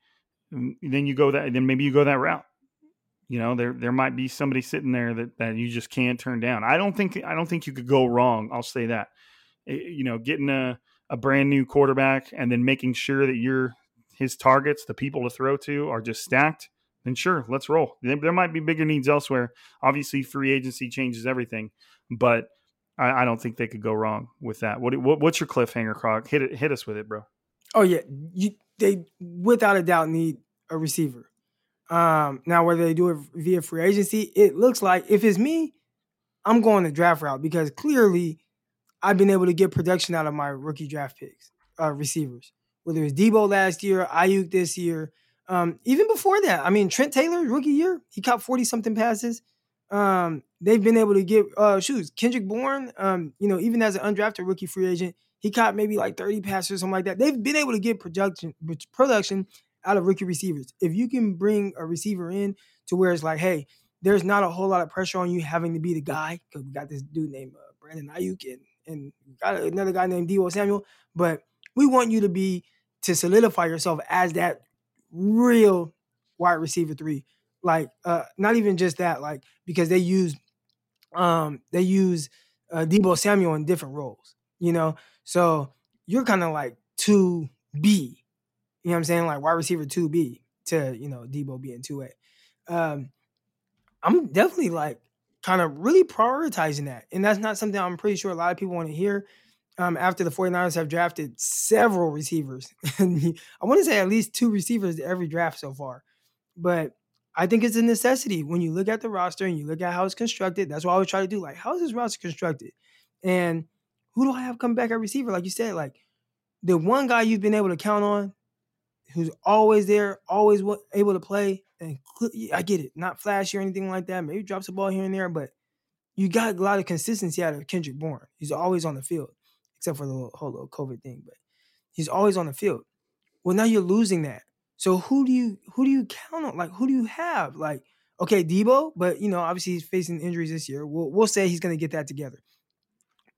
mm, then you go that then maybe you go that route. You know, there there might be somebody sitting there that, that you just can't turn down. I don't think I don't think you could go wrong. I'll say that. You know, getting a, a brand new quarterback and then making sure that you're his targets, the people to throw to, are just stacked, then sure, let's roll. There, there might be bigger needs elsewhere. Obviously, free agency changes everything, but I, I, don't think they could go wrong with that. What, what what's your cliffhanger, Crock? Hit it, hit us with it, bro. Oh yeah, you, they without a doubt need a receiver. Um, now whether they do it via free agency, it looks like if it's me, I'm going the draft route because clearly I've been able to get production out of my rookie draft picks, uh, receivers. whether it's Deebo last year, Aiyuk this year, um, even before that. I mean, Trent Taylor, rookie year, he caught 40 something passes. Um, they've been able to get uh shoes. Kendrick Bourne, um, you know, even as an undrafted rookie free agent, he caught maybe like 30 passes or something like that. They've been able to get production production out of rookie receivers. If you can bring a receiver in to where it's like, hey, there's not a whole lot of pressure on you having to be the guy because we got this dude named uh, Brandon Aiyuk and and got another guy named Deebo Samuel, but we want you to be to solidify yourself as that real wide receiver three. Like, uh, not even just that, like because they use, um, they use uh, Deebo Samuel in different roles, you know. So you're kind of like two B, you know what I'm saying? Like wide receiver two B to you know Deebo being two A. Um, I'm definitely like kind of really prioritizing that. And that's not something I'm pretty sure a lot of people want to hear. Um, after the 49ers have drafted several receivers. <laughs> I want to say at least two receivers every draft so far. But I think it's a necessity when you look at the roster and you look at how it's constructed. That's what I always try to do. Like, how is this roster constructed? And who do I have come back at receiver? Like you said, like the one guy you've been able to count on who's always there, always able to play. And I get it, not flashy or anything like that. Maybe drops the ball here and there, but you got a lot of consistency out of Kendrick Bourne. He's always on the field, except for the whole little COVID thing, but he's always on the field. Well, now you're losing that. So who do you who do you count on? Like who do you have? Like okay, Deebo, but you know obviously he's facing injuries this year. We'll we'll say he's gonna get that together.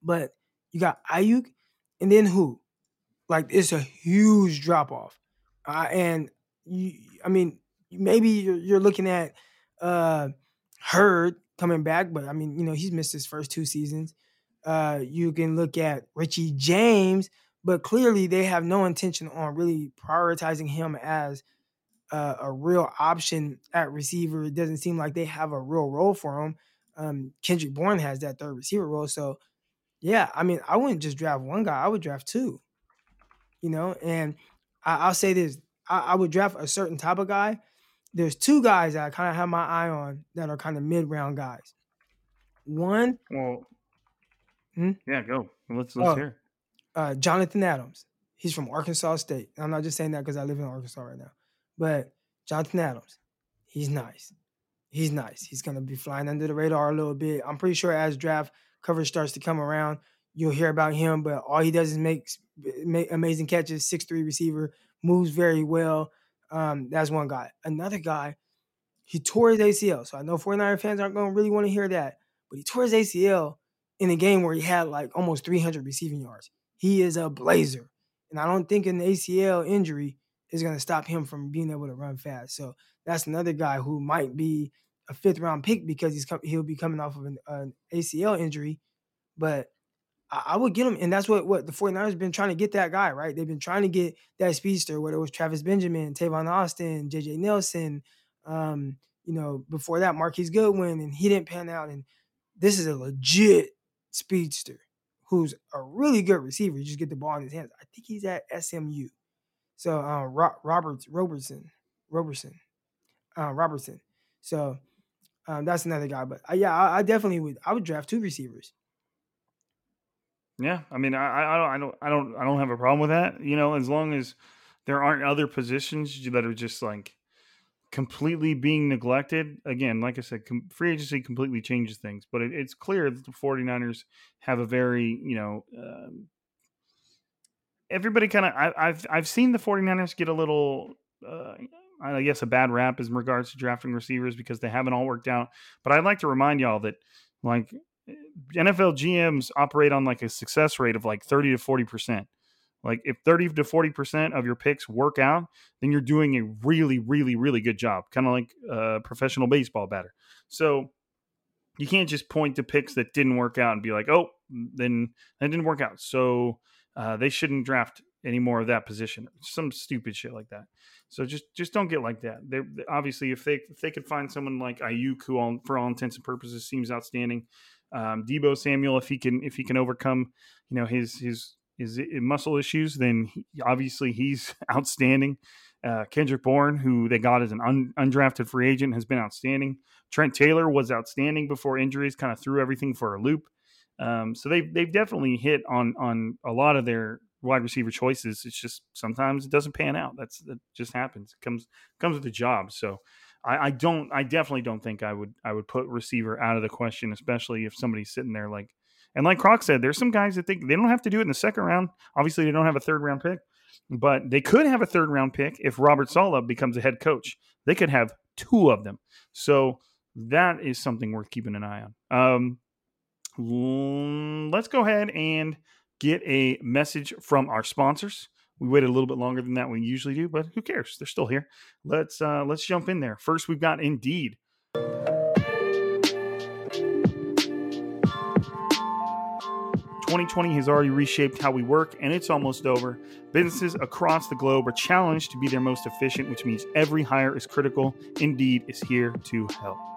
But you got Aiyuk, and then who? Like it's a huge drop off. Uh, and you, I mean, maybe you're, you're looking at uh, Hurd coming back, but I mean, you know, he's missed his first two seasons. Uh, you can look at Richie James, but clearly they have no intention on really prioritizing him as uh, a real option at receiver. It doesn't seem like they have a real role for him. Um, Kendrick Bourne has that third receiver role, so yeah, I mean, I wouldn't just draft one guy; I would draft two. You know, and I, will say this: I, I, would draft a certain type of guy. There's two guys that I kind of have my eye on that are kind of mid round guys. One, well, hmm? yeah, go. Let's let's uh, hear. Uh, Jonathan Adams. He's from Arkansas State. I'm not just saying that because I live in Arkansas right now, but Jonathan Adams, he's nice. He's nice. He's gonna be flying under the radar a little bit. I'm pretty sure as draft coverage starts to come around, you'll hear about him. But all he does is make, make amazing catches. Six three receiver, moves very well. Um, that's one guy. Another guy, he tore his ACL. So I know 49er fans aren't going to really want to hear that, but he tore his ACL in a game where he had like almost 300 receiving yards. He is a blazer. And I don't think an ACL injury is going to stop him from being able to run fast. So that's another guy who might be a fifth round pick because he's he'll be coming off of an, an ACL injury. But I, I would get him. And that's what, what the 49ers have been trying to get that guy, right? They've been trying to get that speedster, whether it was Travis Benjamin, Tavon Austin, JJ Nelson, um, you know, before that, Marquise Goodwin, and he didn't pan out. And this is a legit speedster who's a really good receiver. You just get the ball in his hands. I think he's at SMU. So uh, Ro- Roberts Robertson, Robertson, uh, Robertson. So um, that's another guy. But uh, yeah, I, I, definitely would. I would draft two receivers. Yeah, I mean, I, I don't, I don't, I don't, I don't have a problem with that. You know, as long as there aren't other positions that are just like completely being neglected. Again, like I said, com- free agency completely changes things, but it, it's clear that the 49ers have a very, you know, um, everybody kind of, I've, I've seen the 49ers get a little, uh, I guess, a bad rap in regards to drafting receivers because they haven't all worked out. But I'd like to remind y'all that, like, NFL GMs operate on like a success rate of like 30 to 40%. Like if 30 to 40% of your picks work out, then you're doing a really, really, really good job. Kind of like a professional baseball batter. So you can't just point to picks that didn't work out and be like, oh, then that didn't work out. So uh, they shouldn't draft any more of that position. Some stupid shit like that. So just just don't get like that. They're, obviously, if they if they could find someone like Aiyuk who all, for all intents and purposes seems outstanding, um, Deebo Samuel, if he can if he can overcome, you know, his his his muscle issues, then he, obviously he's <laughs> outstanding. Uh, Kendrick Bourne, who they got as an un, undrafted free agent, has been outstanding. Trent Taylor was outstanding before injuries, kind of threw everything for a loop. Um, so they've they've definitely hit on on a lot of their wide receiver choices. It's just sometimes it doesn't pan out. That's that just happens. It comes comes with the job. So I, I don't. I definitely don't think I would. I would put receiver out of the question, especially if somebody's sitting there like. And like Crock said, there's some guys that think they don't have to do it in the second round. Obviously, they don't have a third round pick, but they could have a third round pick if Robert Saleh becomes a head coach. They could have two of them. So that is something worth keeping an eye on. Um, let's go ahead and get a message from our sponsors. We waited a little bit longer than that we usually do, but who cares? They're still here. Let's uh, let's jump in there. First, we've got Indeed. 2020 has already reshaped how we work, and it's almost over. Businesses across the globe are challenged to be their most efficient, which means every hire is critical. Indeed is here to help.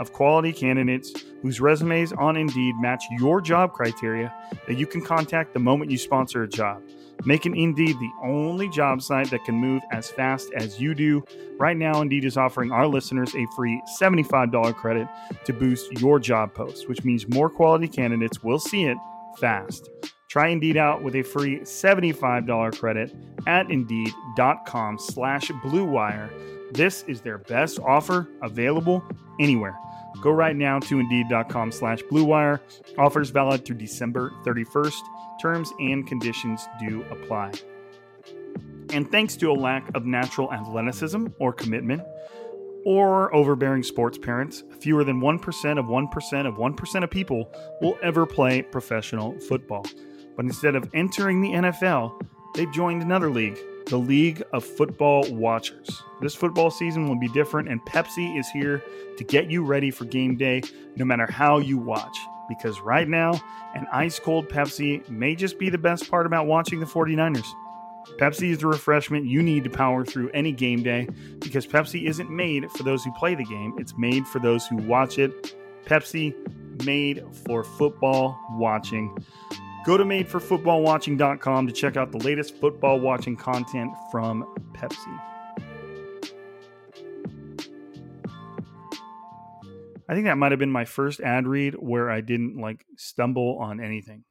of quality candidates whose resumes on Indeed match your job criteria that you can contact the moment you sponsor a job. Making Indeed the only job site that can move as fast as you do. Right now, Indeed is offering our listeners a free $75 credit to boost your job post, which means more quality candidates will see it fast. Try Indeed out with a free $75 credit at Indeed.com slash BlueWire. This is their best offer available anywhere. Go right now to Indeed.com slash BlueWire. Offers valid through December 31st. Terms and conditions do apply. And thanks to a lack of natural athleticism or commitment, or overbearing sports parents, fewer than 1% of 1% of 1% of people will ever play professional football. But instead of entering the NFL, they've joined another league, the League of Football Watchers. This football season will be different, and Pepsi is here to get you ready for game day no matter how you watch. Because right now, an ice cold Pepsi may just be the best part about watching the 49ers. Pepsi is the refreshment you need to power through any game day because Pepsi isn't made for those who play the game, it's made for those who watch it. Pepsi, made for football watching. Go to madeforfootballwatching.com to check out the latest football watching content from Pepsi. I think that might have been my first ad read where I didn't like stumble on anything.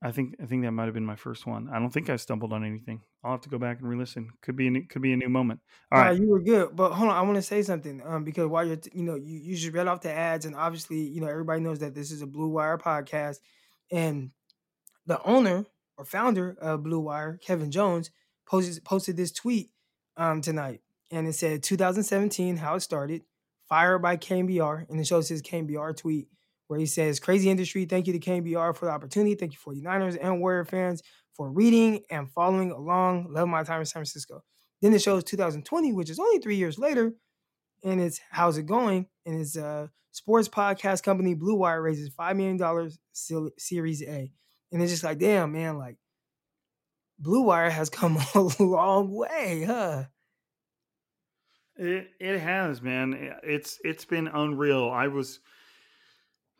I think I think that might have been my first one. I don't think I stumbled on anything. I'll have to go back and re-listen. Could be a new, could be a new moment. All right, you were good, but hold on. I want to say something um, because while you're t- you know you you just read off the ads and obviously you know everybody knows that this is a Blue Wire podcast and the owner or founder of Blue Wire, Kevin Jones, posted posted this tweet um, tonight, and it said 2017 how it started, fired by KBR, and it shows his KBR tweet where he says, Crazy industry, thank you to KBR for the opportunity. Thank you 49ers and Warrior fans for reading and following along. Love my time in San Francisco. Then it shows 2020, which is only three years later, and it's how's it going? And it's a sports podcast company, Blue Wire, raises $5 million Series A. And it's just like, damn, man, like Blue Wire has come <laughs> a long way, huh? It it has, man. It's it's been unreal. I was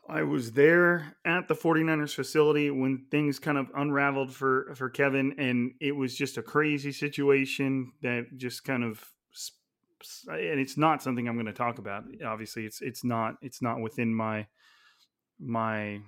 I was there at the 49ers facility when things kind of unraveled for for Kevin and it was just a crazy situation that just kind of and it's not something I'm going to talk about. Obviously, it's it's not it's not within my my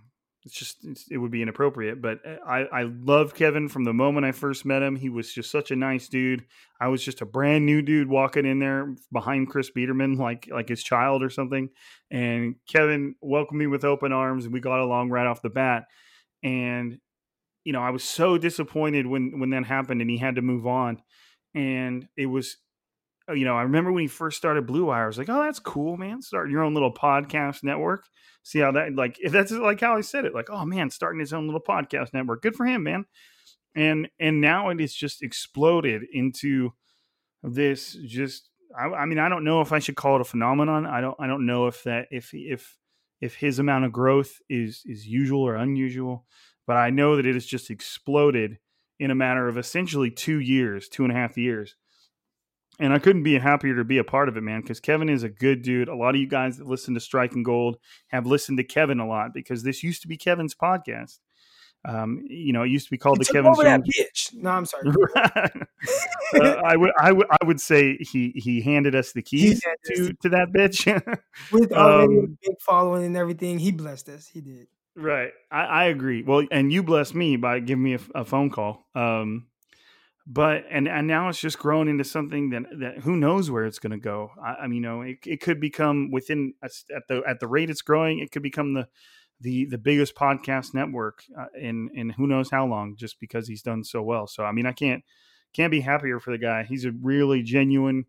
it's just it's, it would be inappropriate. But uh, I I love Kevin from the moment I first met him. He was just such a nice dude. I was just a brand new dude walking in there behind Chris Biederman like like his child or something. And Kevin welcomed me with open arms, and we got along right off the bat. And you know I was so disappointed when when that happened, and he had to move on. And it was Uh, you know, I remember when he first started Blue Wire, I was like, oh, that's cool, man. Start your own little podcast network. See how that, like, if that's like how I said it, like, oh, man, starting his own little podcast network. Good for him, man. And, and now it is just exploded into this just, I, I mean, I don't know if I should call it a phenomenon. I don't, I don't know if that, if, if, if his amount of growth is, is usual or unusual, but I know that it has just exploded in a matter of essentially two years, two and a half years. And I couldn't be happier to be a part of it, man, because Kevin is a good dude. A lot of you guys that listen to Striking Gold have listened to Kevin a lot because this used to be Kevin's podcast. Um, you know, it used to be called he the Kevin over that bitch. No, I'm sorry. <laughs> uh, I would, I would, I would say he he handed us the keys to to that bitch. <laughs> With already um, a big following and everything, he blessed us. He did. Right, I, I agree. Well, and you blessed me by giving me a, a phone call. Um, but and and now it's just grown into something that that who knows where it's going to go. I, I, mean, you know, it, it could become within at the at the rate it's growing, it could become the the the biggest podcast network uh, in in who knows how long, just because he's done so well. So I mean, I can't can't be happier for the guy. He's a really genuine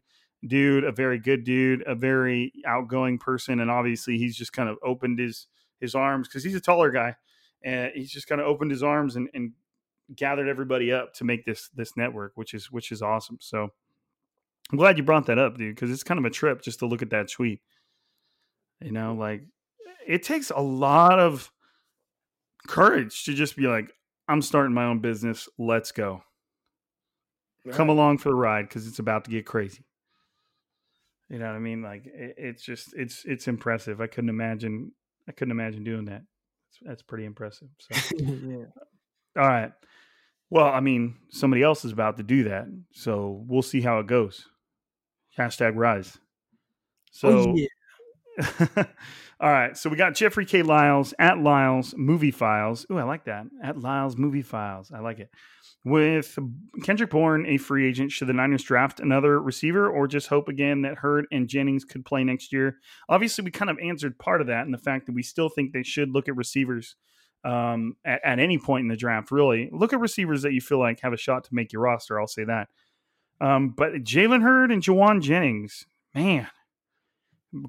dude, a very good dude, a very outgoing person, and obviously he's just kind of opened his his arms because he's a taller guy, and he's just kind of opened his arms and, and gathered everybody up to make this this network, which is which is awesome. So I'm glad you brought that up, dude, because it's kind of a trip just to look at that tweet. You know, like it takes a lot of courage to just be like, I'm starting my own business. Let's go. Right. Come along for the ride because it's about to get crazy. You know what I mean? Like it, it's just it's it's impressive. I couldn't imagine I couldn't imagine doing that. That's, that's pretty impressive. So, <laughs> yeah. All right. Well, I mean, somebody else is about to do that, so we'll see how it goes. Hashtag rise. So, oh, yeah. <laughs> all right. So we got Jeffrey K. Lyles at Lyles Movie Files. Oh, I like that. At Lyles Movie Files. I like it. With Kendrick Bourne a free agent, should the Niners draft another receiver or just hope again that Hurd and Jennings could play next year? Obviously, we kind of answered part of that in the fact that we still think they should look at receivers um, at, at, any point in the draft, really. Look at receivers that you feel like have a shot to make your roster. I'll say that. Um, but Jalen Hurd and Jauan Jennings, man.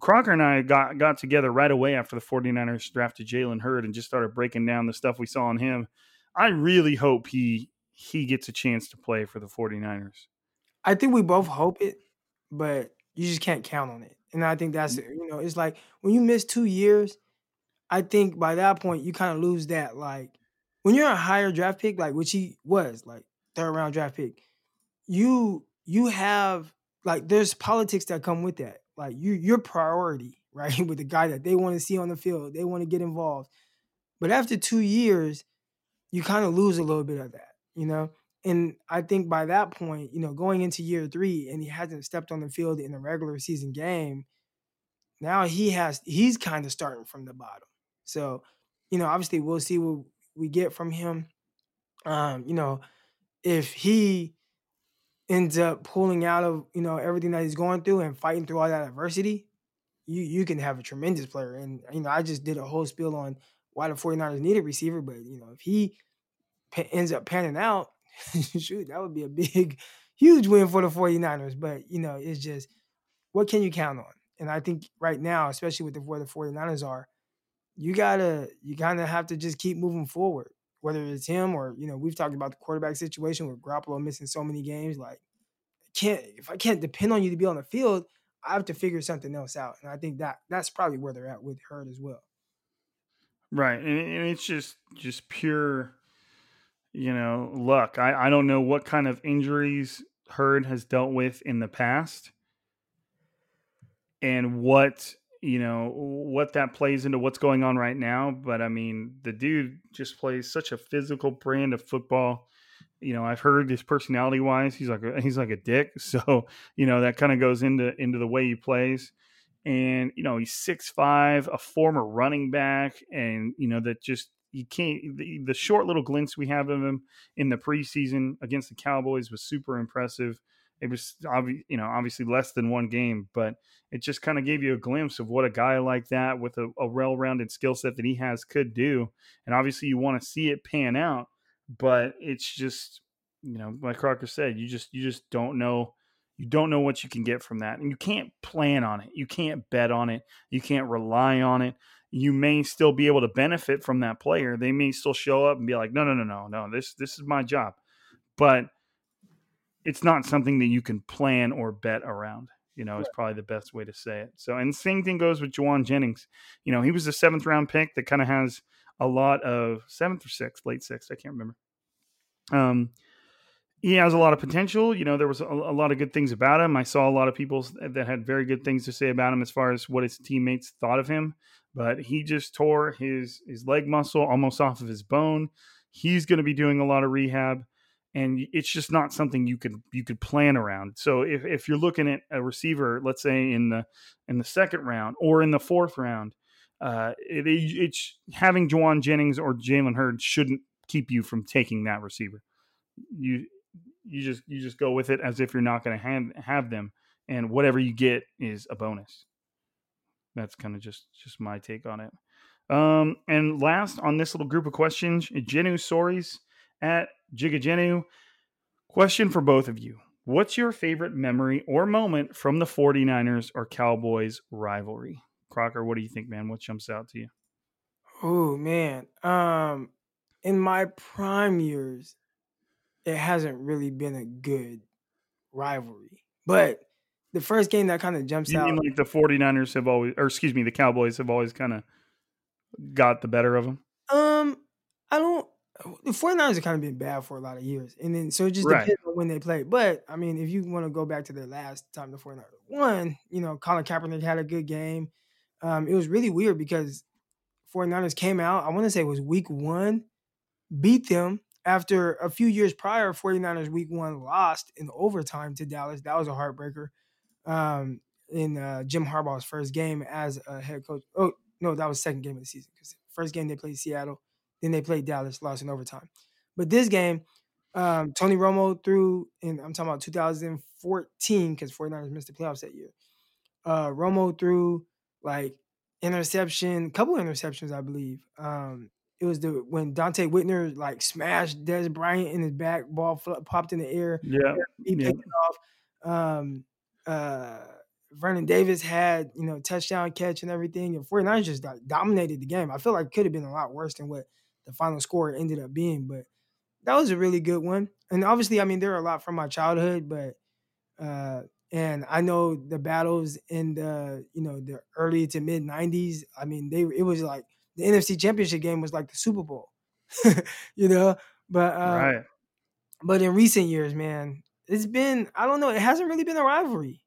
Crocker and I got, got together right away after the 49ers drafted Jalen Hurd and just started breaking down the stuff we saw on him. I really hope he he gets a chance to play for the 49ers. I think we both hope it, but you just can't count on it. And I think that's you know, it's like when you miss two years, I think by that point you kind of lose that like when you're a higher draft pick, like which he was, like third round draft pick, you you have like there's politics that come with that. Like you your priority, <laughs> right? with the guy that they want to see on the field, they want to get involved. But after two years, you kind of lose a little bit of that, you know? And I think by that point, you know, going into year three and he hasn't stepped on the field in a regular season game, now he has he's kind of starting from the bottom. So, you know, obviously we'll see what we get from him. Um, you know, if he ends up pulling out of, you know, everything that he's going through and fighting through all that adversity, you you can have a tremendous player. And, you know, I just did a whole spiel on why the 49ers need a receiver, but, you know, if he ends up panning out, <laughs> shoot, that would be a big, <laughs> huge win for the 49ers. But, you know, it's just, what can you count on? And I think right now, especially with the, where the 49ers are, you gotta you kind of have to just keep moving forward. Whether it's him or you know we've talked about the quarterback situation with Garoppolo missing so many games. Like, can't if I can't depend on you to be on the field, I have to figure something else out. And I think that that's probably where they're at with Hurd as well. Right, and it's just just pure, you know, luck. I I don't know what kind of injuries Hurd has dealt with in the past, and what you know what that plays into what's going on right now but i mean the dude just plays such a physical brand of football. You know i've heard his personality wise he's like a, he's like a dick <laughs> so you know that kind of goes into into the way he plays. And you know he's six five a former running back and you know that just you can't the, the short little glints we have of him in the preseason against the cowboys was super impressive it was obvi- you know obviously less than one game, but it just kind of gave you a glimpse of what a guy like that with a, a well-rounded skill set that he has could do. And obviously, you want to see it pan out, but it's just you know, like Crocker said, you just you just don't know you don't know what you can get from that, and you can't plan on it. You can't bet on it. You can't rely on it. You may still be able to benefit from that player. They may still show up and be like, no, no, no, no, no. This this is my job, but it's not something that you can plan or bet around. You know, right. is probably the best way to say it. So, and same thing goes with Jauan Jennings. You know, he was a seventh round pick that kind of has a lot of seventh or sixth, late sixth, I can't remember. Um, he has a lot of potential. You know, there was a, a, lot of good things about him. I saw a lot of people that had very good things to say about him as far as what his teammates thought of him. But he just tore his his leg muscle almost off of his bone. He's going to be doing a lot of rehab, and it's just not something you could you could plan around. So if, if you're looking at a receiver, let's say in the in the second round or in the fourth round, uh, it, it's having Jauan Jennings or Jalen Hurd shouldn't keep you from taking that receiver. You you just you just go with it as if you're not going to have them, and whatever you get is a bonus. That's kind of just just my take on it. Um, and last on this little group of questions, Jenu Soris at Jigajenu. Question for both of you. What's your favorite memory or moment from the 49ers or Cowboys rivalry? Crocker, what do you think, man? What jumps out to you? Oh man. Um in my prime years, it hasn't really been a good rivalry. But the first game that kind of jumps out. you out. Mean like the 49ers have always, or excuse me, the Cowboys have always kind of got the better of them? Um, I don't. The 49ers have kind of been bad for a lot of years. And then, so it just right. depends on when they play. But, I mean, if you want to go back to their last time the 49ers won, you know, Colin Kaepernick had a good game. Um, it was really weird because 49ers came out, I want to say it was week one, beat them after a few years prior, 49ers week one lost in overtime to Dallas. That was a heartbreaker um, in uh, Jim Harbaugh's first game as a head coach. Oh, no, that was second game of the season because first game they played Seattle, then they played Dallas, lost in overtime. But this game, um, Tony Romo threw and I'm talking about 2014 because 49ers missed the playoffs that year. Uh, Romo threw like interception, couple interceptions, I believe. Um, it was the when Donte Whitner like smashed Dez Bryant in his back, ball fl- popped in the air. Yeah, he picked yeah. it off. Um, uh, Vernon Davis had you know touchdown catch and everything, and 49ers just dominated the game. I feel like it could have been a lot worse than what the final score ended up being, but that was a really good one. And obviously, I mean, there are a lot from my childhood, but uh, and I know the battles in the you know the early to mid '90s. I mean, they it was like the NFC Championship game was like the Super Bowl, <laughs> you know. But uh, right. But in recent years, man, it's been I don't know. It hasn't really been a rivalry.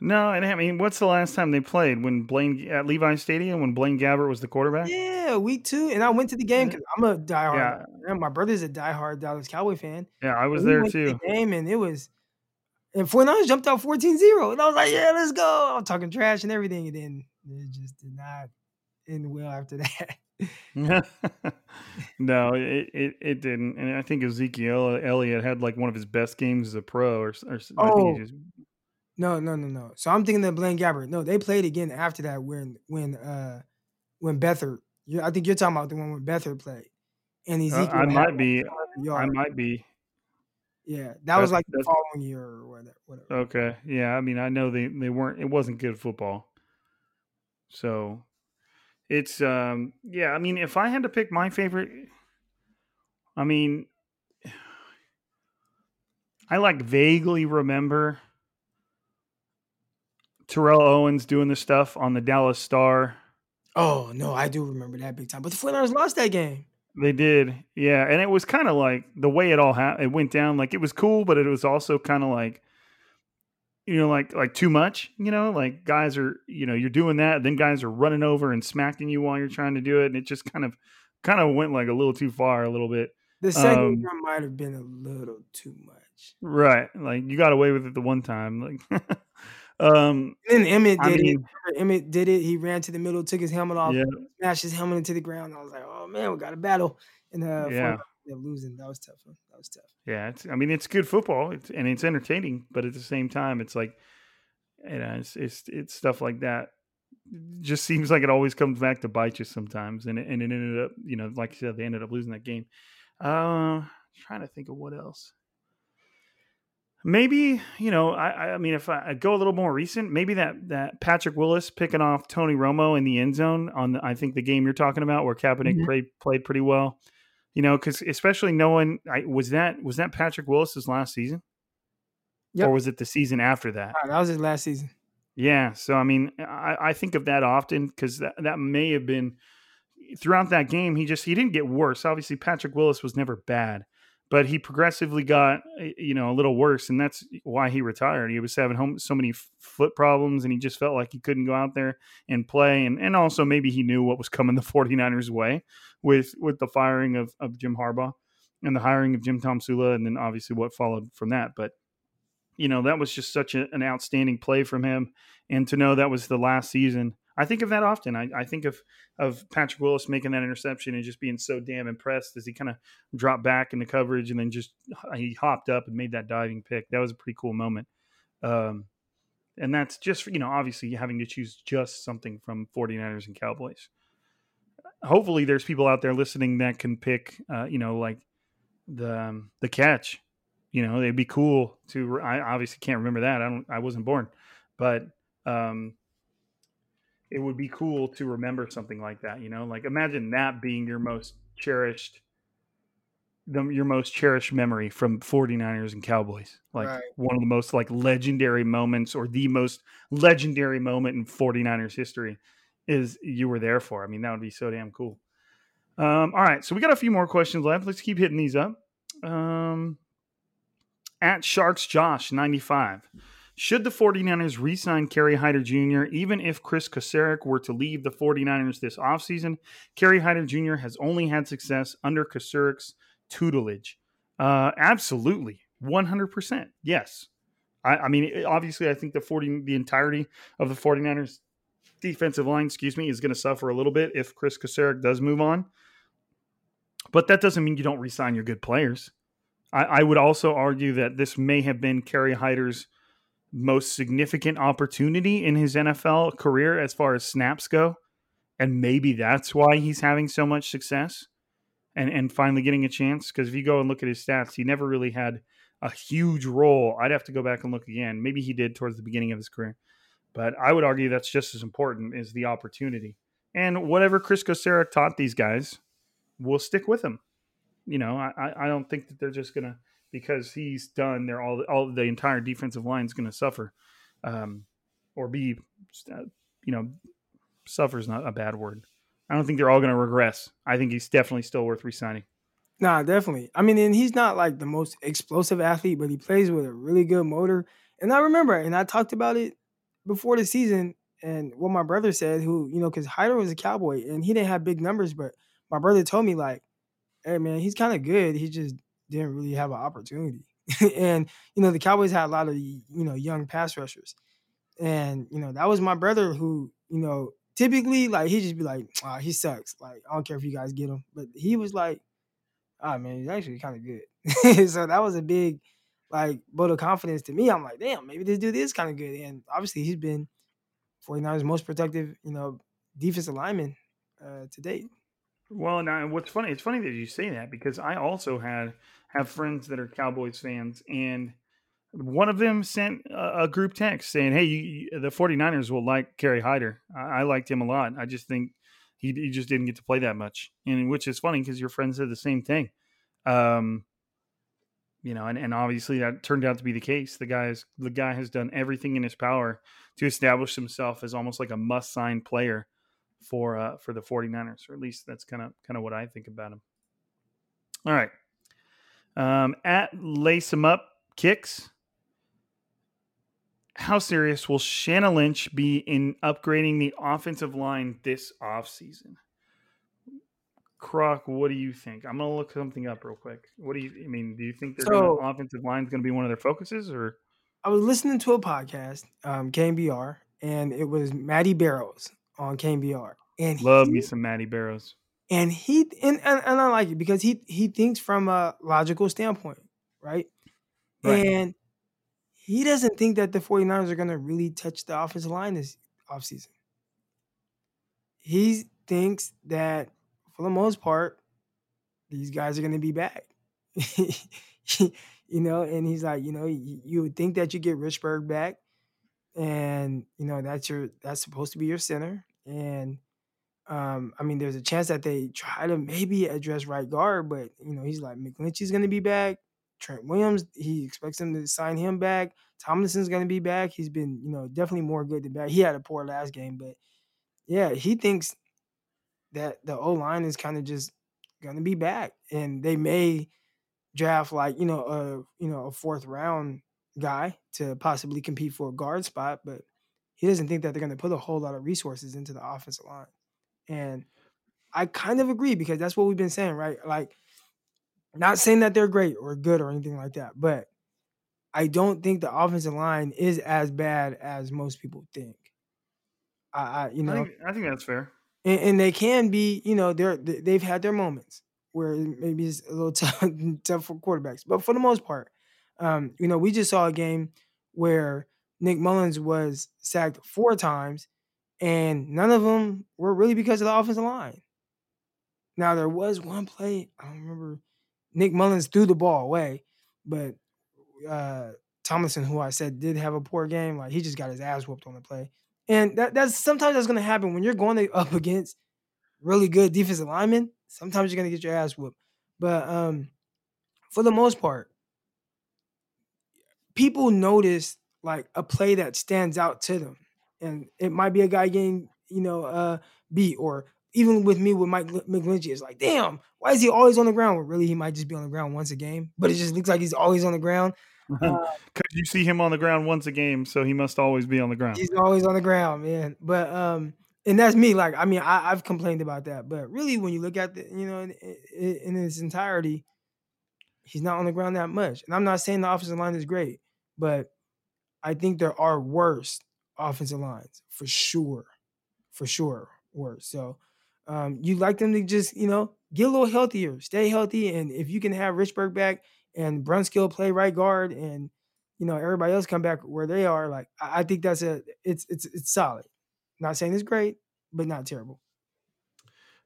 No, and I mean, what's the last time they played? When Blaine at Levi Stadium when Blaine Gabbert was the quarterback? Yeah, week two, and I went to the game because I'm a diehard. Yeah. My brother's a diehard Dallas Cowboy fan. Yeah, I was there too. To the game and it was, and 49ers jumped out 14-0. and I was like, yeah, let's go. I'm talking trash and everything, and then it just did not end well after <laughs> that. <laughs> no, it, it, it didn't, and I think Ezekiel Elliott had like one of his best games as a pro, or, or oh. I think he just no, no, no, no. So I'm thinking of Blaine Gabbert. No, they played again after that when when uh when Beathard. I think you're talking about the one when Beathard played. And uh, Ezekiel. Uh, I might be. I might be. Yeah, that was like the following year or whatever. Okay. Yeah, I mean, I know they they weren't. It wasn't good football. So, it's um yeah. I mean, if I had to pick my favorite, I mean, I like vaguely remember Terrell Owens doing the stuff on the Dallas Star. Oh no, I do remember that big time. But the 49ers lost that game. They did, yeah, and it was kind of like the way it all ha- it went down. Like it was cool, but it was also kind of like, you know, like like too much. You know, like guys are, you know, you're doing that, then guys are running over and smacking you while you're trying to do it, and it just kind of kind of went like a little too far, a little bit. The second um, might have been a little too much. Right, like you got away with it the one time, like. <laughs> Um, and Emmitt did I mean, it. Emmitt did it. He ran to the middle, took his helmet off, yeah. smashed his helmet into the ground. I was like, oh man, we got a battle. And uh, yeah, losing. That was tough. That was tough. Yeah, it's. I mean, it's good football, it's, and it's entertaining. But at the same time, it's like, you know, it's it's, it's stuff like that. It just seems like it always comes back to bite you sometimes, and it, and it ended up, you know, like I said, they ended up losing that game. Uh, trying to think of what else maybe you know I, I mean if I, go a little more recent maybe that that Patrick Willis picking off Tony Romo in the end zone on the, I think the game you're talking about where Kaepernick mm-hmm. played played pretty well. You know because especially knowing I, was that was that Patrick Willis's last season? Yep. or was it the season after that? That was his last season. Yeah so I mean I, I think of that often because that, that may have been throughout that game he just he didn't get worse. Obviously Patrick Willis was never bad but he progressively got eh, you know a little worse, and that's why he retired. He was having home, so many foot problems, and he just felt like he couldn't go out there and play. And and also maybe he knew what was coming the <laughs> 49ers way with with the firing of, of Jim Harbaugh and the hiring of Jim Tomsula and then obviously what followed from that. But you know that was just such a, an outstanding play from him, and to know that was the last season I think of that often. I, I, think of of Patrick Willis making that interception and just being so damn impressed as he kind of dropped back in the coverage and then just he hopped up and made that diving pick. That was a pretty cool moment. Um, and that's just you know obviously having to choose just something from 49ers and Cowboys. Hopefully, there's people out there listening that can pick uh, you know like the um, the catch. You know, it'd be cool to. I obviously can't remember that. I don't. I wasn't born, but um, it would be cool to remember something like that. You know, like imagine that being your most cherished, the, your most cherished memory from 49ers and Cowboys. Like right. one of the most like legendary moments or the most legendary moment in 49ers history is you were there for. I mean, that would be so damn cool. Um, all right, so we got a few more questions left. Let's keep hitting these up. Um, at Sharks Josh 95. Should the 49ers re sign Kerry Hyder Jr., even if Chris Kocurek were to leave the 49ers this offseason? Kerry Hyder Jr. has only had success under Kocurek's tutelage. Uh, absolutely. 100%. Yes. I, I, mean, obviously, I think the 40, the entirety of the 49ers defensive line, excuse me, is going to suffer a little bit if Chris Kocurek does move on. But that doesn't mean you don't resign your good players. I, I would also argue that this may have been Kerry Hyder's – most significant opportunity in his NFL career as far as snaps go. And maybe that's why he's having so much success and, and finally getting a chance. Because if you go and look at his stats, he never really had a huge role. I'd have to go back and look again. Maybe he did towards the beginning of his career. But I would argue that's just as important as the opportunity. And whatever Chris Kocurek taught these guys will stick with him. You know, I, I don't think that they're just going to – because he's done, they're all all the entire defensive line is going to suffer, um, or be, uh, you know, suffer is not a bad word. I don't think they're all going to regress. I think he's definitely still worth resigning. Nah, definitely. I mean, and he's not like the most explosive athlete, but he plays with a really good motor. And I remember, and I talked about it before the season, and what my brother said, who you know, because Hyder was a cowboy and he didn't have big numbers, but my brother told me like, "Hey man, he's kind of good. He just didn't really have an opportunity. <laughs> and you know, the Cowboys had a lot of you know young pass rushers, and you know that was my brother who you know typically like he'd just be like, oh, he sucks. Like I don't care if you guys get him, but he was like, ah oh, man, he's actually kind of good. <laughs> so that was a big like vote of confidence to me. I'm like, damn, maybe this dude is kind of good. And obviously he's been 49ers most productive, you know, defensive lineman uh, to date. Well, now what's funny? It's funny that you say that because I also had have friends that are Cowboys fans, and one of them sent a, group text saying, "Hey, you, the 49ers will like Kerry Hyder. I, I, liked him a lot. I just think he, he just didn't get to play that much." And which is funny because your friend said the same thing. Um, you know, and, and obviously that turned out to be the case. The guy the guy has done everything in his power to establish himself as almost like a must sign player for uh, for the 49ers, or at least that's kind of kind of what I think about him. All right. Um, at Lace Him Up Kicks. How serious will Shanalynch be in upgrading the offensive line this offseason? Crock, what do you think? I'm gonna look something up real quick. What do you I mean? Do you think their so, offensive line is gonna be one of their focuses or I was listening to a podcast, um, KNBR, and it was Maddie Barrows on KNBR. And love he, me some Maddie Barrows. And he and, and, and I like it because he he thinks from a logical standpoint, right? right. And he doesn't think that the 49ers are gonna really touch the offensive line this offseason. He thinks that for the most part, these guys are gonna be back. <laughs> you know, and he's like, you know, you, you would think that you get Richburg back, and you know that's your that's supposed to be your center, and um, I mean, there's a chance that they try to maybe address right guard, but you know, he's like McGlinchey's going to be back. Trent Williams, he expects them to sign him back. Tomlinson's going to be back. He's been, you know, definitely more good than bad. He had a poor last game, but yeah, he thinks that the O line is kind of just going to be back, and they may draft like you know a you know a fourth round guy to possibly compete for a guard spot, but he doesn't think that they're going to put a whole lot of resources into the offensive line. And I kind of agree because that's what we've been saying, right? Like, not saying that they're great or good or anything like that, but I don't think the offensive line is as bad as most people think. I, I you know, I think, I think that's fair. And, and, they can be, you know, they're they've had their moments where maybe it's a little <laughs> tough, tough for quarterbacks, but for the most part, um, you know, we just saw a game where Nick Mullens was sacked four times, and none of them were really because of the offensive line. Now there was one play I don't remember. Nick Mullens threw the ball away, but uh, Tomlinson, who I said did have a poor game, like he just got his ass whooped on the play. And that, that's sometimes that's going to happen when you're going up against really good defensive linemen. Sometimes you're going to get your ass whooped. But um, for the most part, people notice like a play that stands out to them, and it might be a guy getting you know uh, beat, or even with me with Mike McGlinchey, it's like, damn, why is he always on the ground? Well, really, he might just be on the ground once a game, but it just looks like he's always on the ground. Because uh, <laughs> you see him on the ground once a game, so he must always be on the ground. He's always on the ground, man. But um, and that's me. Like, I mean, I, have complained about that, but really, when you look at the, you know, in, in, in, its entirety, he's not on the ground that much. And I'm not saying the offensive line is great, but I think there are worse offensive lines for sure, for sure, worse. So, um, you like them to just, you know, get a little healthier, stay healthy, and if you can have Richburg back and Brunskill play right guard and you know everybody else come back where they are, like I, I think that's a it's it's it's solid. Not saying it's great, but not terrible.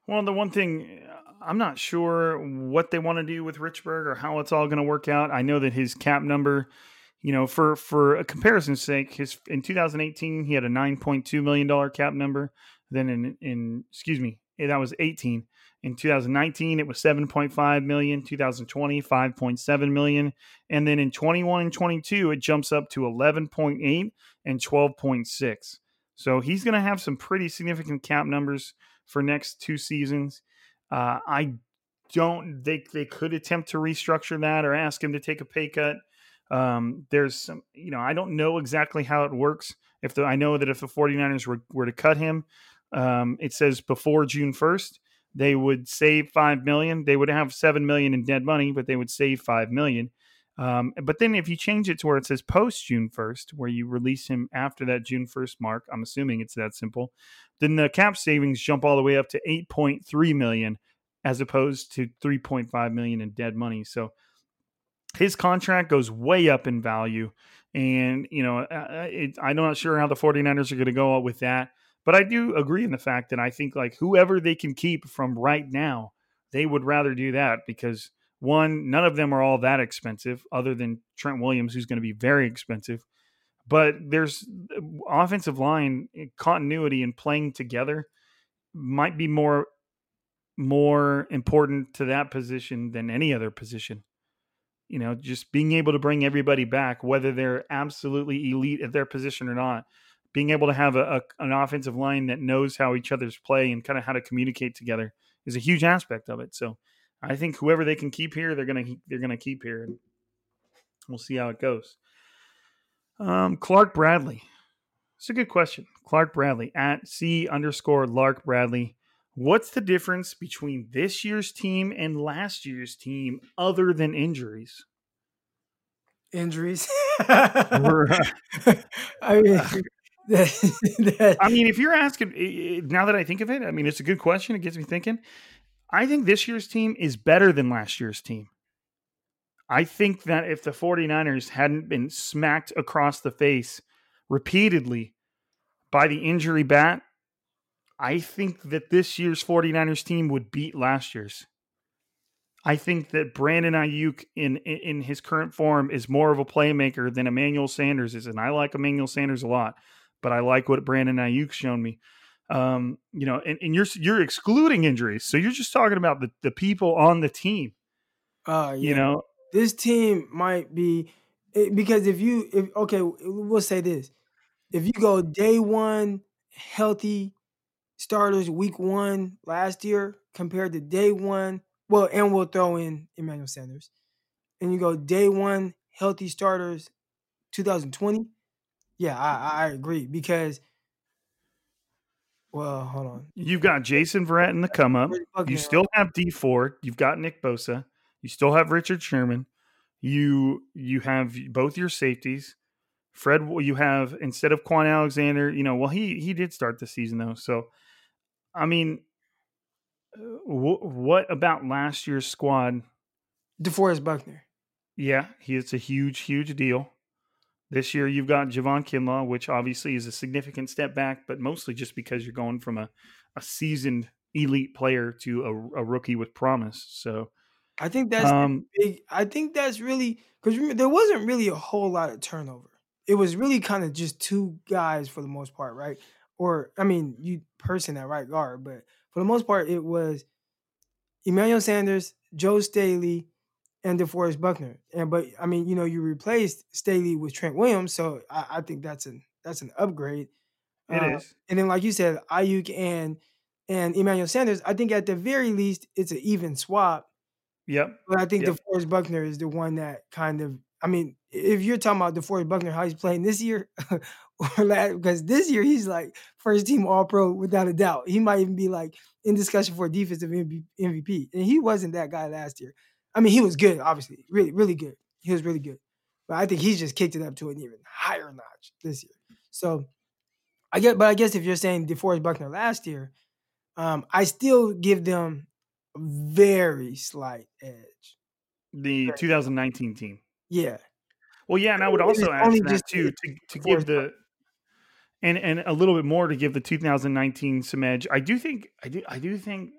Well, the one thing I'm not sure what they want to do with Richburg or how it's all going to work out. I know that his cap number, you know, for for a comparison's sake, his in 2018 he had a 9.2 million dollar cap number. Then in in excuse me, that was 18. In 2019, it was 7.5 million. 2020, 5.7 million, and then in 21 and 22, it jumps up to 11.8 and 12.6. So he's going to have some pretty significant cap numbers for next two seasons. Uh, I don't think they could attempt to restructure that or ask him to take a pay cut. Um, there's some, you know, I don't know exactly how it works. If the, I know that if the 49ers were, were to cut him, um, it says before June 1st, they would save 5 million. They would have 7 million in dead money, but they would save 5 million. Um, but then if you change it to where it says post June 1st, where you release him after that June 1st mark, I'm assuming it's that simple, then the cap savings jump all the way up to 8.3 million as opposed to 3.5 million in dead money. So his contract goes way up in value. And, you know, it, I'm not sure how the 49ers are going to go with that. But I do agree in the fact that I think like whoever they can keep from right now, they would rather do that because one, none of them are all that expensive, other than Trent Williams, who's going to be very expensive. But there's uh, offensive line eh, continuity and playing together might be more more important to that position than any other position. You know, just being able to bring everybody back, whether they're absolutely elite at their position or not, being able to have a, a, an offensive line that knows how each other's play and kind of how to communicate together is a huge aspect of it. So I think whoever they can keep here, they're gonna they're gonna keep here, and we'll see how it goes. Um, Clark Bradley. It's a good question. Clark Bradley at C underscore Lark Bradley. What's the difference between this year's team and last year's team other than injuries? Injuries. <laughs> I mean, <laughs> I mean, if you're asking, now that I think of it, I mean, it's a good question. It gets me thinking. I think this year's team is better than last year's team. I think that if the 49ers hadn't been smacked across the face repeatedly by the injury bat, I think that this year's 49ers team would beat last year's. I think that Brandon Aiyuk in, in, his current form is more of a playmaker than Emmanuel Sanders is, and I like Emmanuel Sanders a lot, but I like what Brandon Aiyuk's shown me. Um, you know, and, and you're you're excluding injuries, so you're just talking about the, the people on the team. Uh, yeah. You know, this team might be eh, because if you if okay, we'll say this: if you go day one healthy starters week one last year compared to day one, well, and we'll throw in Emmanuel Sanders. and you go day one healthy starters, 2020. Yeah, I, I agree because. Well, hold on. You've got Jason Verrett in the come up. You still have Dee Ford. You've got Nick Bosa. You still have Richard Sherman. You you have both your safeties. Fred, you have instead of Kwon Alexander, you know, well he he did start the season though. So, I mean, uh, w- what about last year's squad? DeForest Buckner. Yeah, he it's a huge huge deal. This year you've got Javon Kinlaw, which obviously is a significant step back, but mostly just because you're going from a, a seasoned elite player to a, a rookie with promise. So I think that's um, big. I think that's really because there wasn't really a whole lot of turnover. It was really kind of just two guys for the most part, right? Or I mean, you person at right guard, but for the most part, it was Emmanuel Sanders, Joe Staley, and DeForest Buckner. And but I mean, you know, you replaced Staley with Trent Williams, so I, I think that's an that's an upgrade. It uh, is. And then, like you said, Aiyuk and and Emmanuel Sanders. I think at the very least, it's an even swap Yep. But I think yep. DeForest Buckner is the one that kind of. I mean, if you're talking about DeForest Buckner, how he's playing this year, <laughs> or last, because this year he's like first team All Pro without a doubt. He might even be like in discussion for defensive MVP, and he wasn't that guy last year. I mean, he was good, obviously, really, really good. He was really good, but I think he's just kicked it up to an even higher notch this year. So, I get, but I guess if you're saying DeForest Buckner last year, um, I still give them a very slight edge. The 2019 team. Yeah. Well, yeah, and I would also add to that too to, to give the and and a little bit more to give the 2019 some edge. I do think I do I do think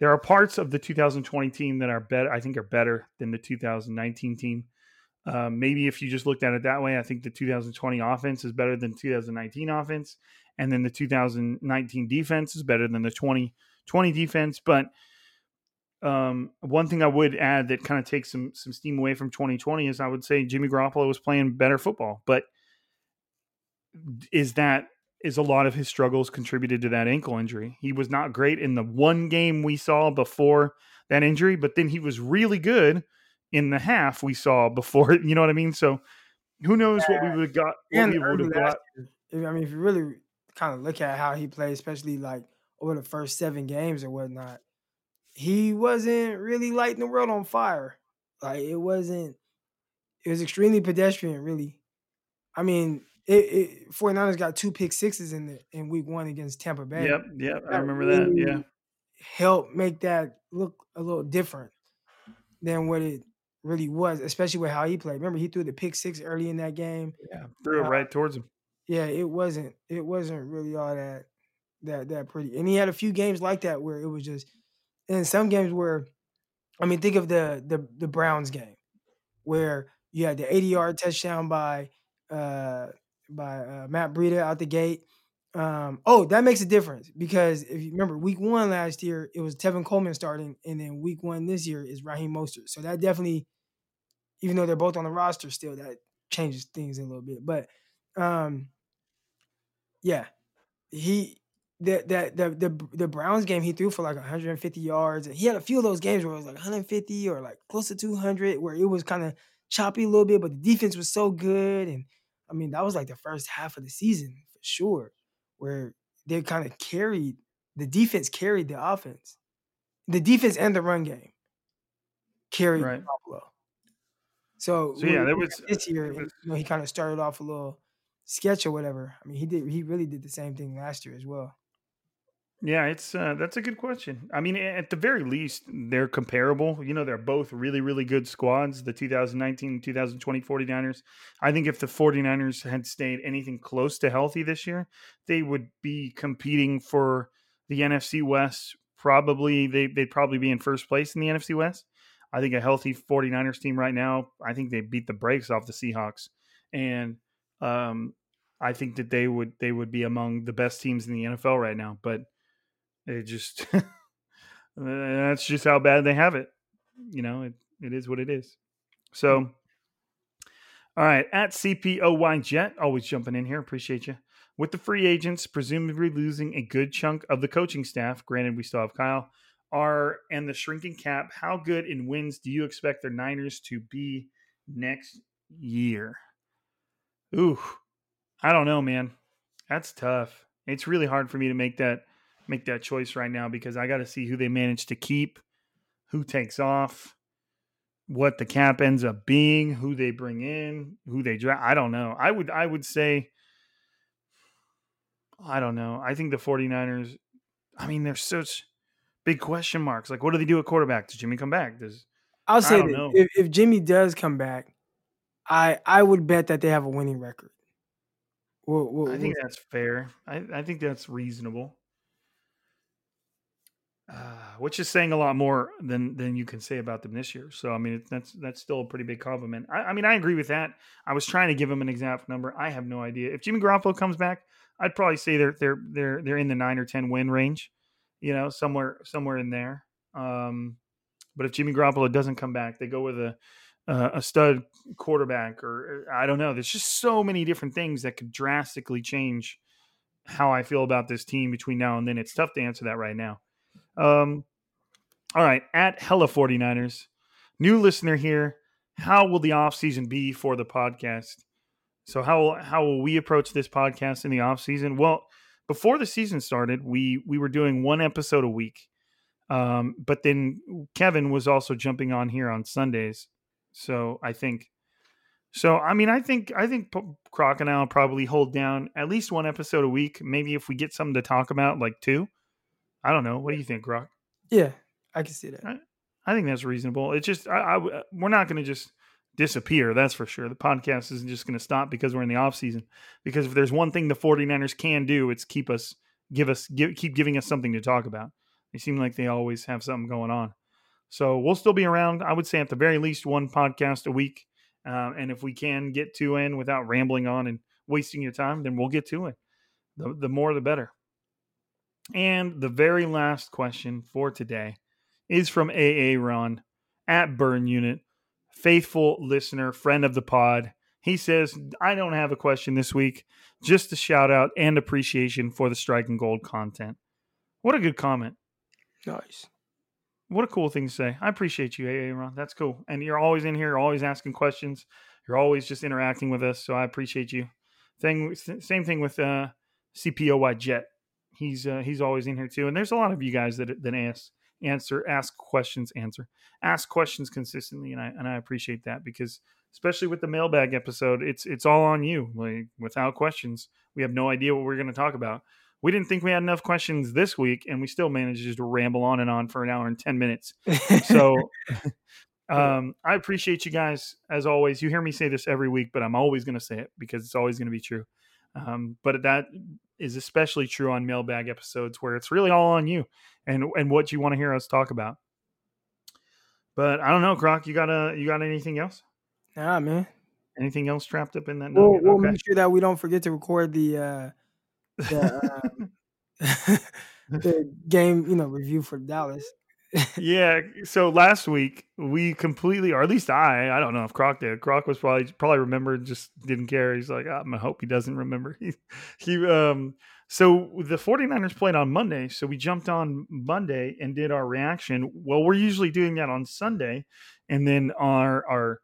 there are parts of the 2020 team that are better. I think are better than the 2019 team. Um, maybe if you just looked at it that way, I think the 2020 offense is better than 2019 offense, and then the 2019 defense is better than the 20 20 defense. But um, one thing I would add that kind of takes some some steam away from 2020 is I would say Jimmy Garoppolo was playing better football. But is that is a lot of his struggles contributed to that ankle injury? He was not great in the one game we saw before that injury, but then he was really good in the half we saw before. <laughs> You know what I mean? So who knows what we would have got? What we would have got. I mean, if you really kind of look at how he played, especially like over the first seven games or whatnot, he wasn't really lighting the world on fire. Like it wasn't. It was extremely pedestrian, really. I mean, it, it 49ers got two pick sixes in the in week one against Tampa Bay. Yep, yep, I remember really that. Yeah, helped make that look a little different than what it really was, especially with how he played. Remember, he threw the pick six early in that game. Yeah, threw it uh, right towards him. Yeah, it wasn't. It wasn't really all that that that pretty. And he had a few games like that where it was just, and some games where, I mean, think of the the the Browns game, where you had the 80 yard touchdown by uh by uh, Matt Breida out the gate. Um, oh, that makes a difference because if you remember week one last year, it was Tevin Coleman starting, and then week one this year is Raheem Mostert. So that definitely, even though they're both on the roster still, that changes things a little bit. But um, yeah, he the, the the the the Browns game he threw for like 150 yards, and he had a few of those games where it was like 150 or like close to 200, where it was kind of choppy a little bit, but the defense was so good, and I mean that was like the first half of the season for sure, where they kind of carried the defense carried the offense, the defense and the run game carried right. Buffalo. So, so yeah, there was this year. Was, you know, he kind of started off a little sketch or whatever. I mean, he did. He really did the same thing last year as well. Yeah, it's uh, that's a good question. I mean, at the very least, they're comparable. You know, they're both really, really good squads, the 2019 2020 49ers. I think if the 49ers had stayed anything close to healthy this year, they would be competing for the NFC West. Probably, they, they'd probably be in first place in the NFC West. I think a healthy 49ers team right now, I think they beat the brakes off the Seahawks. And um, I think that they would they would be among the best teams in the NFL right now. But it just <laughs> that's just how bad they have it. You know, it, it is what it is. Hmm. So, all right, at CPOY Jet, always jumping in here. Appreciate you. With the free agents presumably losing a good chunk of the coaching staff, granted, we still have Kyle. are and the shrinking cap. How good in wins do you expect the Niners to be next year? Ooh, I don't know, man. That's tough. It's really hard for me to make that make that choice right now because I got to see who they manage to keep, who takes off, what the cap ends up being, who they bring in, who they draft. I don't know. I would I would say I don't know. I think the 49ers I mean, there's such big question marks. Like what do they do at quarterback? Does Jimmy come back? Does I'll say that if, if Jimmy does come back, I I would bet that they have a winning record. I think that's fair. I, I think that's reasonable. Uh, which is saying a lot more than than you can say about them this year. So I mean, that's that's still a pretty big compliment. I, I, mean, I agree with that. I was trying to give him an exact number. I have no idea. If Jimmy Garoppolo comes back, I'd probably say they're they're they're they're in the nine or ten win range. You know, somewhere somewhere in there. Um, but if Jimmy Garoppolo doesn't come back, they go with a uh, a stud quarterback, or I don't know. There's just so many different things that could drastically change how I feel about this team between now and then. It's tough to answer that right now. Um, all right, at Hella 49ers, new listener here. How will the off season be for the podcast? So how how will we approach this podcast in the off season? Well, before the season started, we we were doing one episode a week. Um, but then Kevin was also jumping on here on Sundays so I think, so I mean, I think I think Crocodile probably hold down at least one episode a week. Maybe if we get something to talk about, like two. I don't know. What do you think, Croc? Yeah, I can see that. I, I think that's reasonable. It's just I, I uh, we're not going to just disappear. That's for sure. The podcast isn't just going to stop because we're in the off season. Because if there's one thing the 49ers can do, it's keep us give us give, keep giving us something to talk about. They seem like they always have something going on. So we'll still be around. I would say at the very least one podcast a week. Uh, and if we can get to in without rambling on and wasting your time, then we'll get to it. The, the more, the better. And the very last question for today is from AA Ron at Burn Unit, faithful listener, friend of the pod. He says, I don't have a question this week, just a shout out and appreciation for the striking gold content. What a good comment. Nice. What a cool thing to say. I appreciate you, AA Ron. That's cool. And you're always in here, you're always asking questions. You're always just interacting with us. So I appreciate you. Thing same thing with uh CPOY Jet. He's uh, he's always in here too. And there's a lot of you guys that that ask answer ask questions, answer. Ask questions consistently and I and I appreciate that because especially with the mailbag episode, it's it's all on you. Like without questions, we have no idea what we're going to talk about we didn't think we had enough questions this week, and we still managed just to ramble on and on for an hour and 10 minutes. So <laughs> um, I appreciate you guys as always. You hear me say this every week, but I'm always going to say it because it's always going to be true. Um, but that is especially true on mailbag episodes where it's really all on you and and what you want to hear us talk about. But I don't know, Croc. You got a you got anything else? Nah, man. Anything else trapped up in that? We'll, we'll okay. make sure that we don't forget to record the uh, the, <laughs> um, <laughs> the game, you know, review for Dallas. <laughs> yeah. So last week we completely, or at least I, I don't know if Croc did. Croc was probably probably remembered, just didn't care. He's like, I'm gonna hope he doesn't remember. <laughs> He, he um. So the 49ers played on Monday, so we jumped on Monday and did our reaction. Well, we're usually doing that on Sunday, and then our our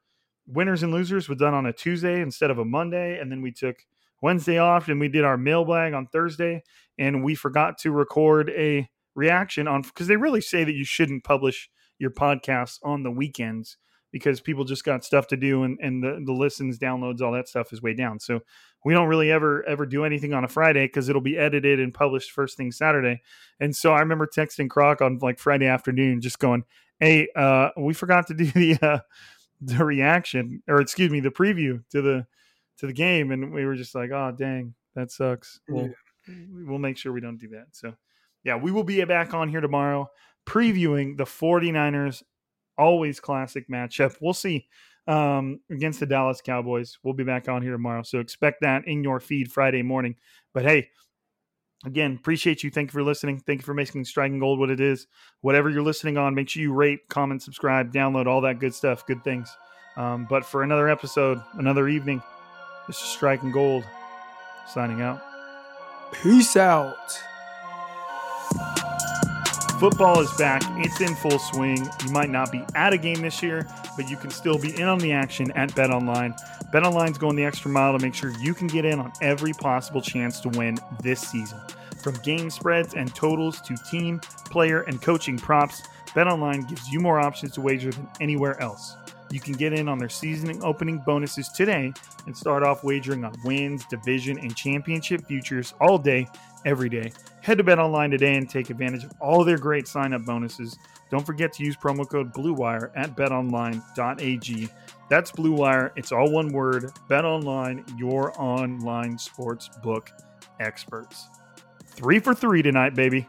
winners and losers was done on a Tuesday instead of a Monday, and then we took Wednesday off and we did our mailbag on Thursday and we forgot to record a reaction on because they really say that you shouldn't publish your podcasts on the weekends because people just got stuff to do and, and the, the listens, downloads, all that stuff is way down. So we don't really ever ever do anything on a Friday because it'll be edited and published first thing Saturday. And so I remember texting Croc on like Friday afternoon, just going, "Hey, uh, we forgot to do <laughs> the uh, the reaction or excuse me, the preview to the to the game, and we were just like, "Oh, dang, that sucks." We'll we'll make sure we don't do that. So, yeah, we will be back on here tomorrow previewing the 49ers always classic matchup. We'll see um, against the Dallas Cowboys. We'll be back on here tomorrow. So expect that in your feed Friday morning. But hey, again, appreciate you. Thank you for listening. Thank you for making Striking Gold what it is. Whatever you're listening on, make sure you rate, comment, subscribe, download, all that good stuff, good things. Um, but for another episode, another evening, this is Striking Gold signing out. Peace out. Football is back. It's in full swing. You might not be at a game this year, but you can still be in on the action at BetOnline. Bet Online's going the extra mile to make sure you can get in on every possible chance to win this season. From game spreads and totals to team, player, and coaching props, BetOnline gives you more options to wager than anywhere else. You can get in on their season opening bonuses today and start off wagering on wins, division, and championship futures all day, every day. Head to BetOnline today and take advantage of all their great sign up bonuses. Don't forget to use promo code BLUEWIRE at betonline.ag. That's BLUEWIRE. It's all one word. BetOnline, your online sports book experts. Three for three tonight, baby.